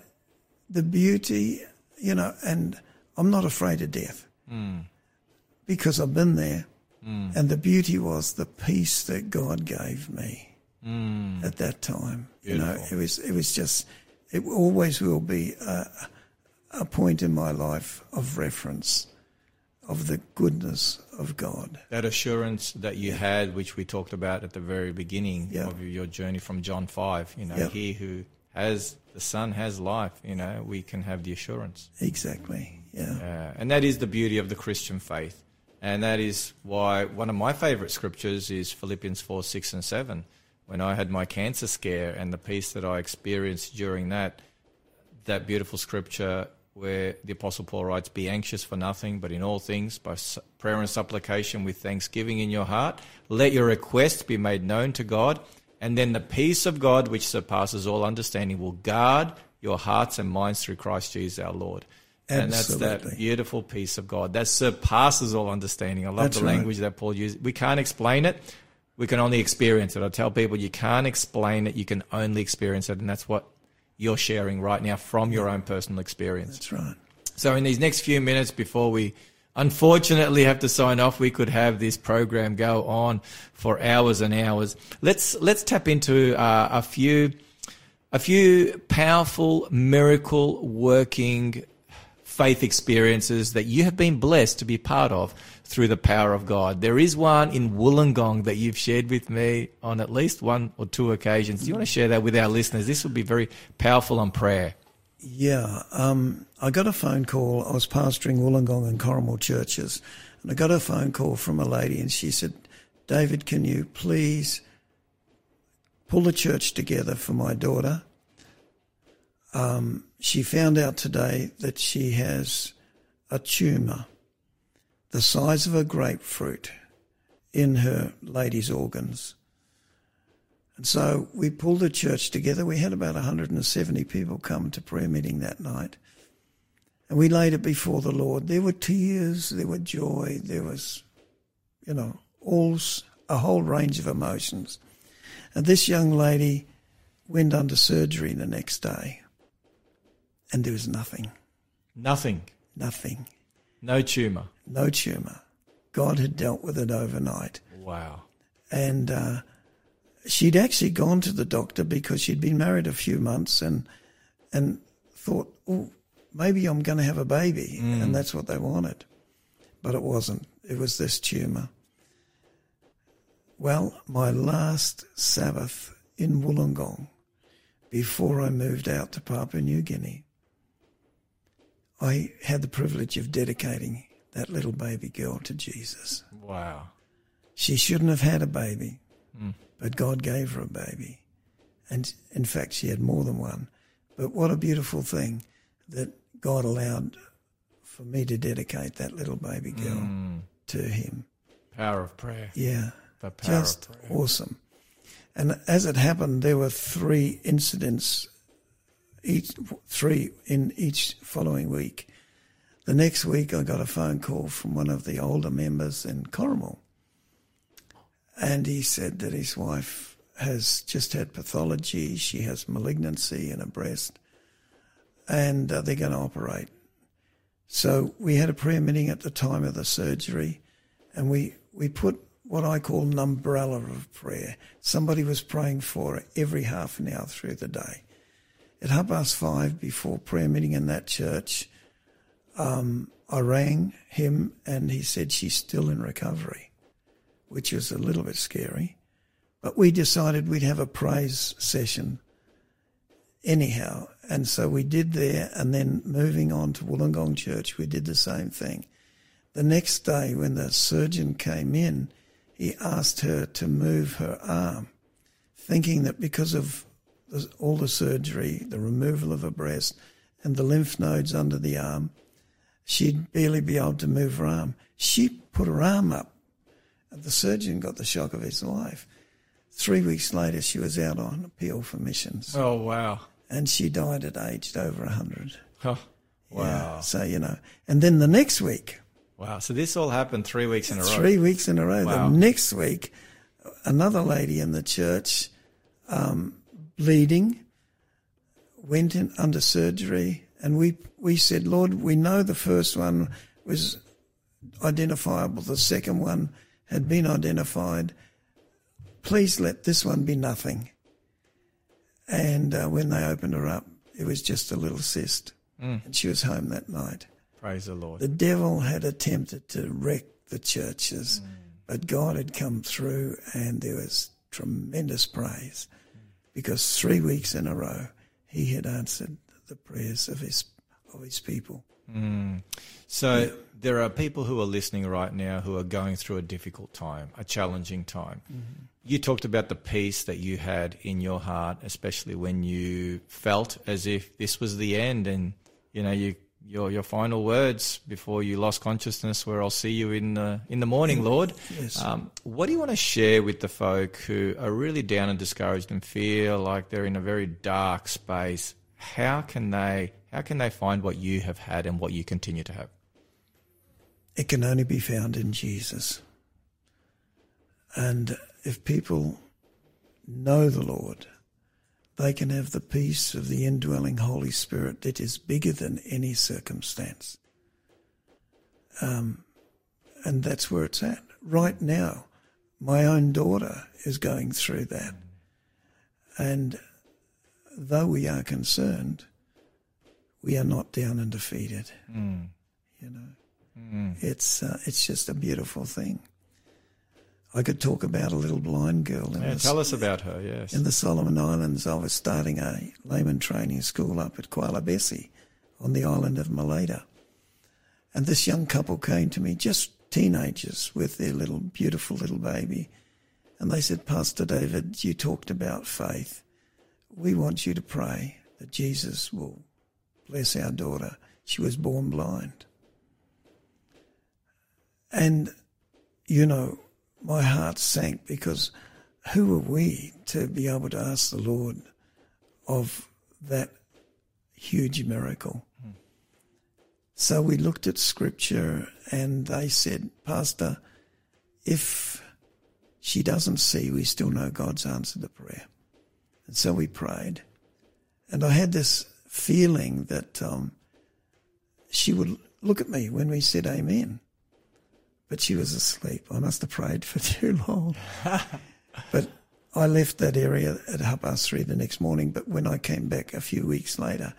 the beauty, you know, and I'm not afraid of death Mm. because I've been there. Mm. And the beauty was the peace that God gave me Mm. at that time. You know, it was it was just it always will be a, a point in my life of reference of the goodness of God. That assurance that you had, which we talked about at the very beginning Yeah. of your journey from John 5, you know, Yeah. he who has the Son has life, you know, we can have the assurance. Exactly. Yeah. Uh, and that is the beauty of the Christian faith. And that is why one of my favorite scriptures is Philippians 4, 6, and 7. When I had my cancer scare and the peace that I experienced during that, that beautiful scripture where the Apostle Paul writes, Be anxious for nothing, but in all things, by prayer and supplication with thanksgiving in your heart, let your requests be made known to God, and then the peace of God, which surpasses all understanding, will guard your hearts and minds through Christ Jesus our Lord. And that's that beautiful peace of God that surpasses all understanding. I love That's the right. language that Paul used. We can't explain it. We can only experience it. I tell people you can't explain it. You can only experience it. And that's what you're sharing right now from your own personal experience. That's right. So in these next few minutes before we unfortunately have to sign off, we could have this program go on for hours and hours. Let's let's tap into uh, a few a few powerful miracle working faith experiences that you have been blessed to be part of through the power of God. There is one in Wollongong that you've shared with me on at least one or two occasions. Do you want to share that with our listeners? This would be very powerful on prayer. Yeah, um, I got a phone call. I was pastoring Wollongong and Corrimal churches, and I got a phone call from a lady, and she said, "David, can you please pull the church together for my daughter?" Um, she found out today that she has a tumour the size of a grapefruit in her lady's organs. And so we pulled the church together. We had about 170 people come to prayer meeting that night. And we laid it before the Lord. There were tears, there were joy, there was, you know, all a whole range of emotions. And this young lady went under surgery the next day. And there was nothing, Nothing. nothing, No tumor. no tumor. God had dealt with it overnight. Wow. And uh, she'd actually gone to the doctor because she'd been married a few months and and thought, oh, maybe I'm going to have a baby, Mm. and that's what they wanted, but it wasn't. It was this tumor. Well, my last Sabbath in Wollongong, before I moved out to Papua New Guinea, I had the privilege of dedicating that little baby girl to Jesus. Wow. She shouldn't have had a baby, Mm. but God gave her a baby. And in fact, she had more than one. But what a beautiful thing that God allowed for me to dedicate that little baby girl Mm. to Him. Power of prayer. Yeah. The power Just of prayer. awesome. And as it happened, there were three incidents, each three in each following week. The next week, I got a phone call from one of the older members in Corrimal, and he said that his wife has just had pathology. She has malignancy in her breast, and uh, they're going to operate. So we had a prayer meeting at the time of the surgery, and we, we put what I call an umbrella of prayer. Somebody was praying for her every half an hour through the day. At half past five, before prayer meeting in that church, um, I rang him and he said she's still in recovery, which was a little bit scary. But we decided we'd have a praise session anyhow. And so we did there, and then moving on to Wollongong Church, we did the same thing. The next day, when the surgeon came in, he asked her to move her arm, thinking that because of all the surgery, the removal of her breast, and the lymph nodes under the arm, she'd barely be able to move her arm. She put her arm up, and the surgeon got the shock of his life. Three weeks later, she was out on appeal for missions. Oh, wow. And she died at aged over 100. Oh, wow. Yeah, so, you know. And then the next week, Wow. So this all happened three weeks in a row. three weeks in a row. Wow. The next week, another lady in the church, um, bleeding, went in under surgery, and we we said, Lord, we know the first one was identifiable. The second one had been identified. Please let this one be nothing. And uh, when they opened her up, it was just a little cyst, Mm. and she was home that night. Praise the Lord. The devil had attempted to wreck the churches, but God had come through and there was tremendous praise because three weeks in a row he had answered the prayers of his of his people. Mm. So there are people who are listening right now who are going through a difficult time, a challenging time. You talked about the peace that you had in your heart, especially when you felt as if this was the end, and you know you. Your your final words before you lost consciousness were I'll see you in the in the morning, Lord. Yes. Um, what do you want to share with the folk who are really down and discouraged and feel like they're in a very dark space? How can they how can they find what you have had and what you continue to have? It can only be found in Jesus. And if people know the Lord, they can have the peace of the indwelling Holy Spirit that is bigger than any circumstance. Um, and that's where it's at. Right now, my own daughter is going through that. And though we are concerned, we are not down and defeated. Mm. You know, Mm. it's uh, it's just a beautiful thing. I could talk about a little blind girl. In Yeah, the, tell us about her. Yes. in the Solomon Islands. I was starting a layman training school up at Kwailabesi on the island of Malaita. And this young couple came to me, just teenagers with their little, beautiful little baby. And they said, Pastor David, you talked about faith. We want you to pray that Jesus will bless our daughter. She was born blind. And, you know, my heart sank because who are we to be able to ask the Lord of that huge miracle? So we looked at scripture and they said, Pastor, if she doesn't see, we still know God's answered the prayer. And so we prayed. And I had this feeling that um, she would look at me when we said amen. But she was asleep. I must have prayed for [LAUGHS] too long. but I left that area at half past three the next morning. But when I came back a few weeks later,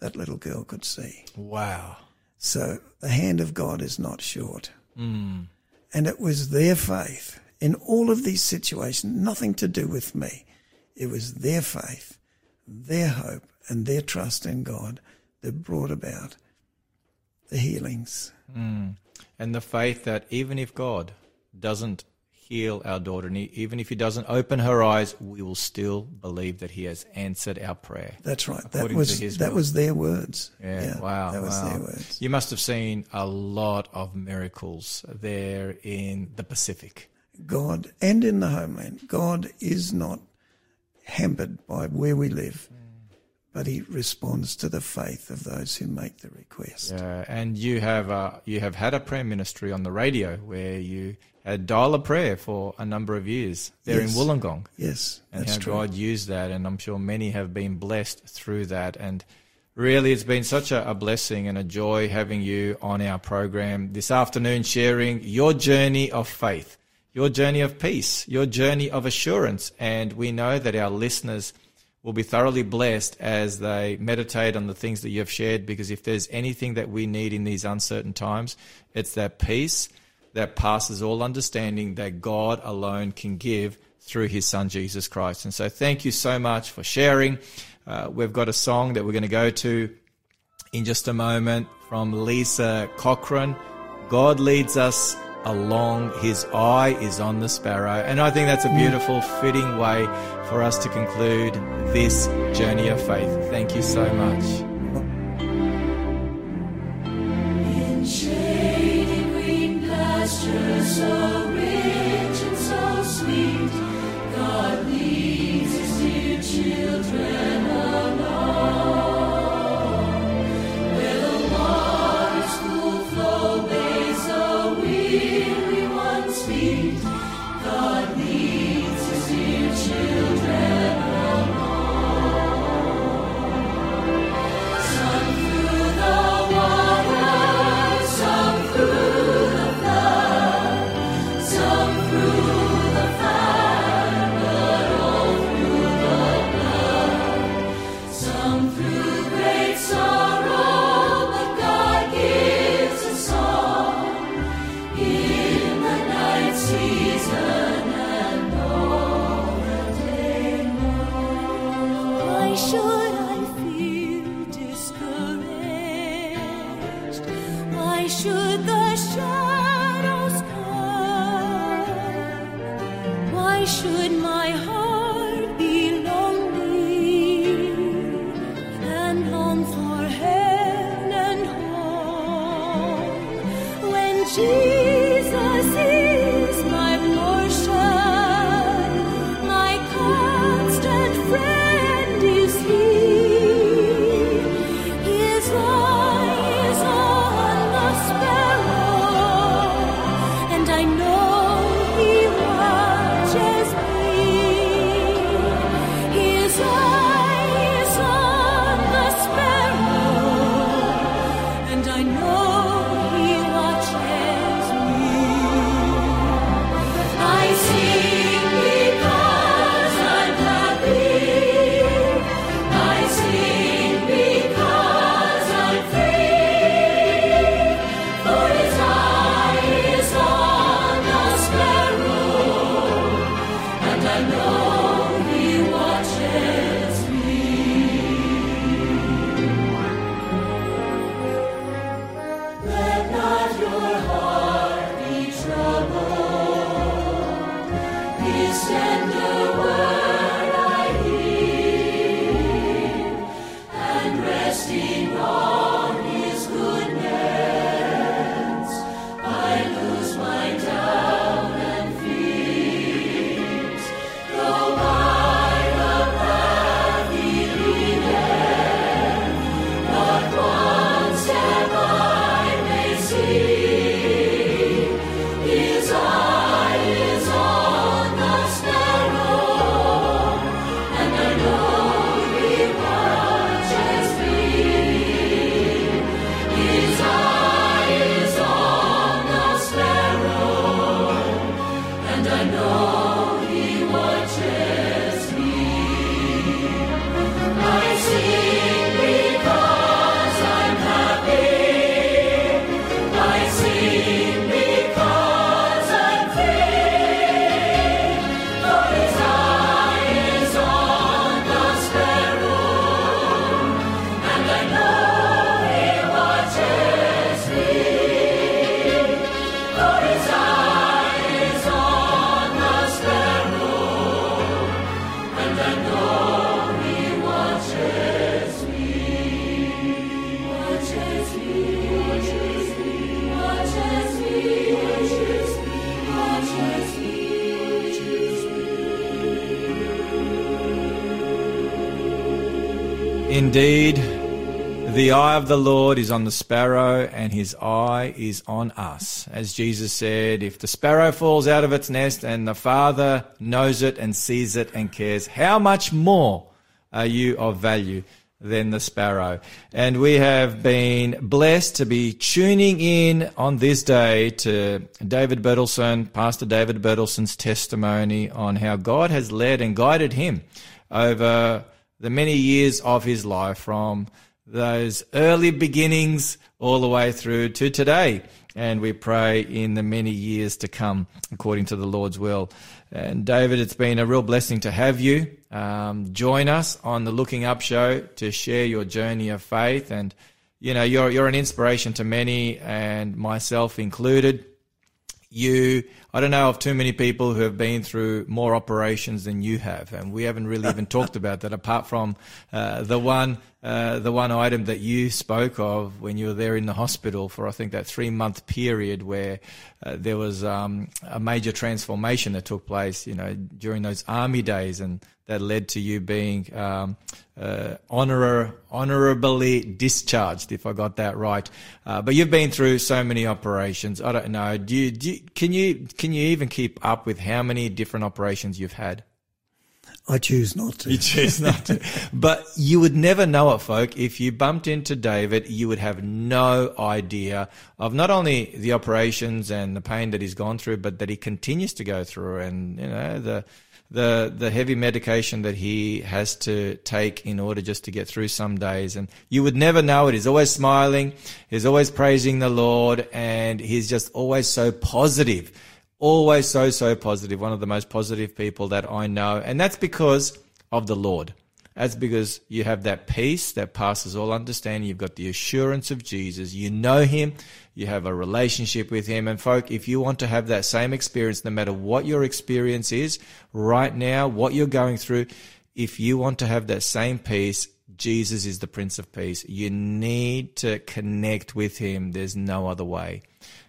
that little girl could see. Wow. So the hand of God is not short. Mm. And it was their faith in all of these situations, nothing to do with me. It was their faith, their hope, and their trust in God that brought about the healings. Mm. And the faith that even if God doesn't heal our daughter, and even if He doesn't open her eyes, we will still believe that He has answered our prayer. That's right. That was His that will. was their words. Yeah, wow. That was wow. their words. You must have seen a lot of miracles there in the Pacific. God and in the homeland, God is not hampered by where we live, but He responds to the faith of those who make the request. Yeah, and you have uh, you have had a prayer ministry on the radio where you had dial a prayer for a number of years there Yes. in Wollongong. Yes, and that's how true. God used that, and I'm sure many have been blessed through that. And really, it's been such a, a blessing and a joy having you on our program this afternoon, sharing your journey of faith, your journey of peace, your journey of assurance. And we know that our listeners will be thoroughly blessed as they meditate on the things that you have shared. Because if there's anything that we need in these uncertain times, it's that peace that passes all understanding that God alone can give through his son Jesus Christ. And so thank you so much for sharing. Uh, we've got a song that we're going to go to in just a moment from Lisa Cochran. God leads us along his eye is on the sparrow. And I think that's a beautiful, fitting way for us to conclude this journey of faith. Thank you so much. The eye of the Lord is on the sparrow, and his eye is on us. As Jesus said, if the sparrow falls out of its nest and the Father knows it and sees it and cares, how much more are you of value than the sparrow? And we have been blessed to be tuning in on this day to David Bertelson, Pastor David Bertelson's testimony on how God has led and guided him over the many years of his life from those early beginnings all the way through to today. And we pray in the many years to come, according to the Lord's will. And David, it's been a real blessing to have you. Um, join us on the Looking Up show to share your journey of faith. And, you know, you're, you're an inspiration to many and myself included. You I don't know of too many people who have been through more operations than you have, and we haven't really even [LAUGHS] talked about that. Apart from uh, the one, uh, the one item that you spoke of when you were there in the hospital for, I think that three month period where uh, there was um, a major transformation that took place, you know, during those army days, and that led to you being um, uh, honor, honorably discharged, if I got that right. Uh, but you've been through so many operations. I don't know. Do you, do you, can you can you even keep up with how many different operations you've had? I choose not to. You choose not to. [LAUGHS] but you would never know it, folk. If you bumped into David, you would have no idea of not only the operations and the pain that he's gone through, but that he continues to go through and, you know, the, the the heavy medication that he has to take in order just to get through some days. And you would never know it. He's always smiling. He's always praising the lord. And he's just always so positive. Always so so positive. One of the most positive people that i know. And that's because of the lord. That's because you have that peace that passes all understanding. You've got the assurance of Jesus. You know Him. You have a relationship with Him. And folk, if you want to have that same experience, no matter what your experience is right now, what you're going through, if you want to have that same peace, Jesus is the Prince of Peace. You need to connect with Him. There's no other way.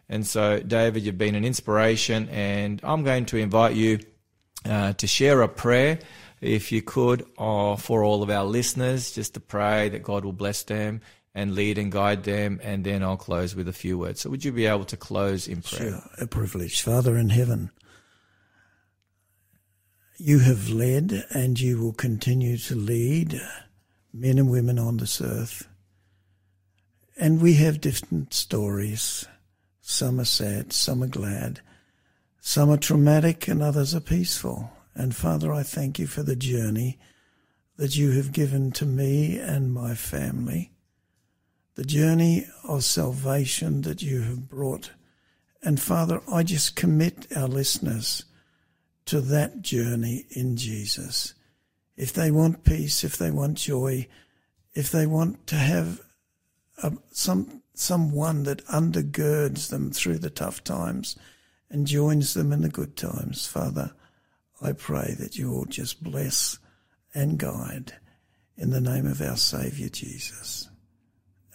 And so, David, you've been an inspiration, and I'm going to invite you uh, to share a prayer if you could, uh, for all of our listeners, just to pray that God will bless them and lead and guide them, and then I'll close with a few words. So, would you be able to close in prayer? Sure, a privilege. Father in heaven, you have led and you will continue to lead men and women on this earth. And we have different stories. Some are sad, some are glad, some are traumatic, and others are peaceful. And Father, I thank you for the journey that you have given to me and my family, the journey of salvation that you have brought. And Father, I just commit our listeners to that journey in Jesus. If they want peace, if they want joy, if they want to have a, some someone that undergirds them through the tough times and joins them in the good times, Father, I pray that you will just bless and guide in the name of our Saviour Jesus.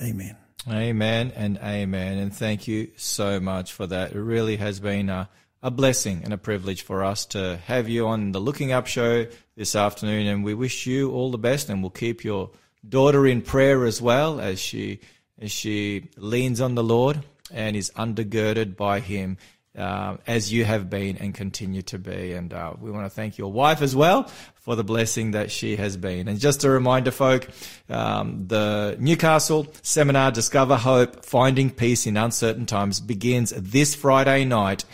Amen. Amen and amen. And thank you so much for that. It really has been a, a blessing and a privilege for us to have you on the Looking Up show this afternoon. And we wish you all the best and we'll keep your daughter in prayer as well as she as she leans on the Lord and is undergirded by him uh, as you have been and continue to be. And uh, we want to thank your wife as well for the blessing that she has been. And just a reminder, folk, um, the Newcastle seminar, Discover Hope, Finding Peace in Uncertain Times, begins this Friday night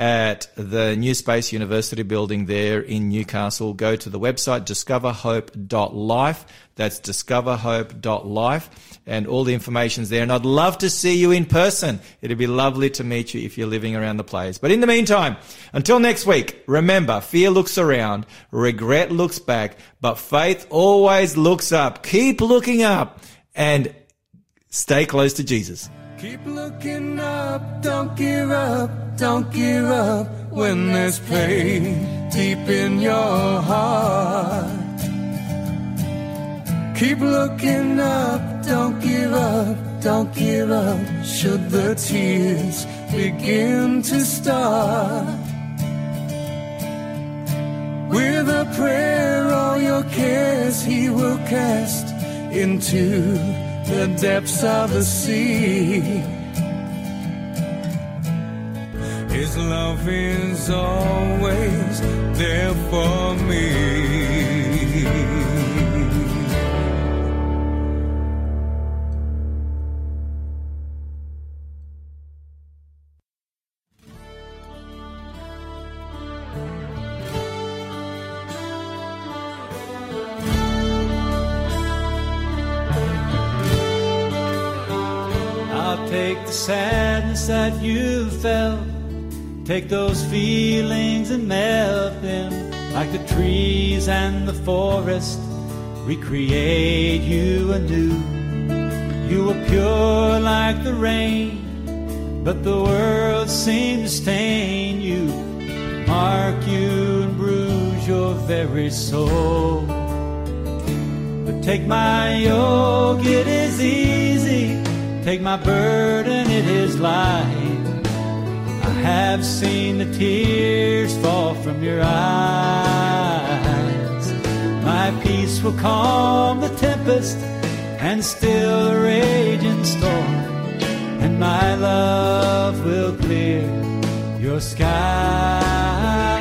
at the New Space University building there in Newcastle. Go to the website discoverhope.life. That's discoverhope.life and all the information's there. And I'd love to see you in person. It'd be lovely to meet you if you're living around the place. But in the meantime, until next week, remember, fear looks around, regret looks back, but faith always looks up. Keep looking up and stay close to Jesus. Keep looking up, don't give up, don't give up when there's pain deep in your heart. Keep looking up, don't give up, don't give up should the tears begin to start. With a prayer, all your cares he will cast into the depths of the sea. His love is always there for me. That you felt, take those feelings and melt them like the trees and the forest, recreate you anew. You were pure like the rain, but the world seemed to stain you, mark you and bruise your very soul. But take my yoke, it is easy. Take my burden, it is light. I have seen the tears fall from your eyes. My peace will calm the tempest and still the raging storm. And my love will clear your skies.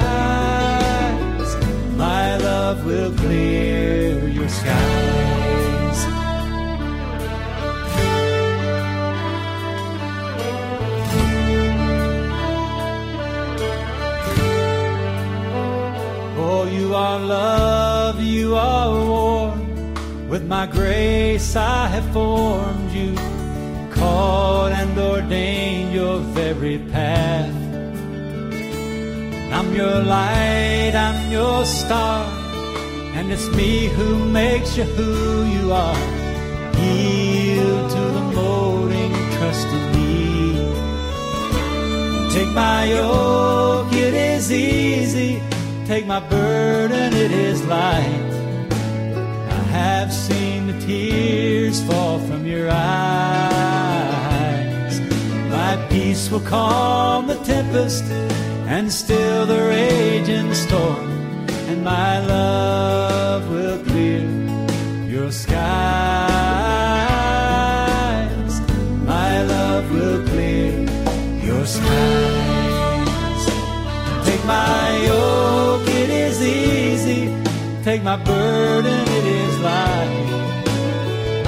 Love, you oh are warm. With my grace I have formed you, called and ordained your very path. I'm your light, I'm your star, and it's me who makes you who you are. Yield to the molding, trust in me. Take my yoke, it is easy. Take my burden, it is light. I have seen the tears fall from your eyes. My peace will calm the tempest and still the raging storm. And my love will clear your skies. My love will clear your skies. Take my easy take my burden, it is light.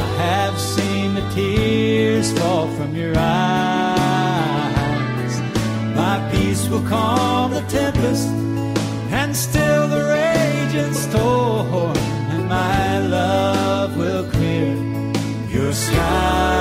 I have seen the tears fall from your eyes. My peace will calm the tempest and still the raging storm, and my love will clear your sky.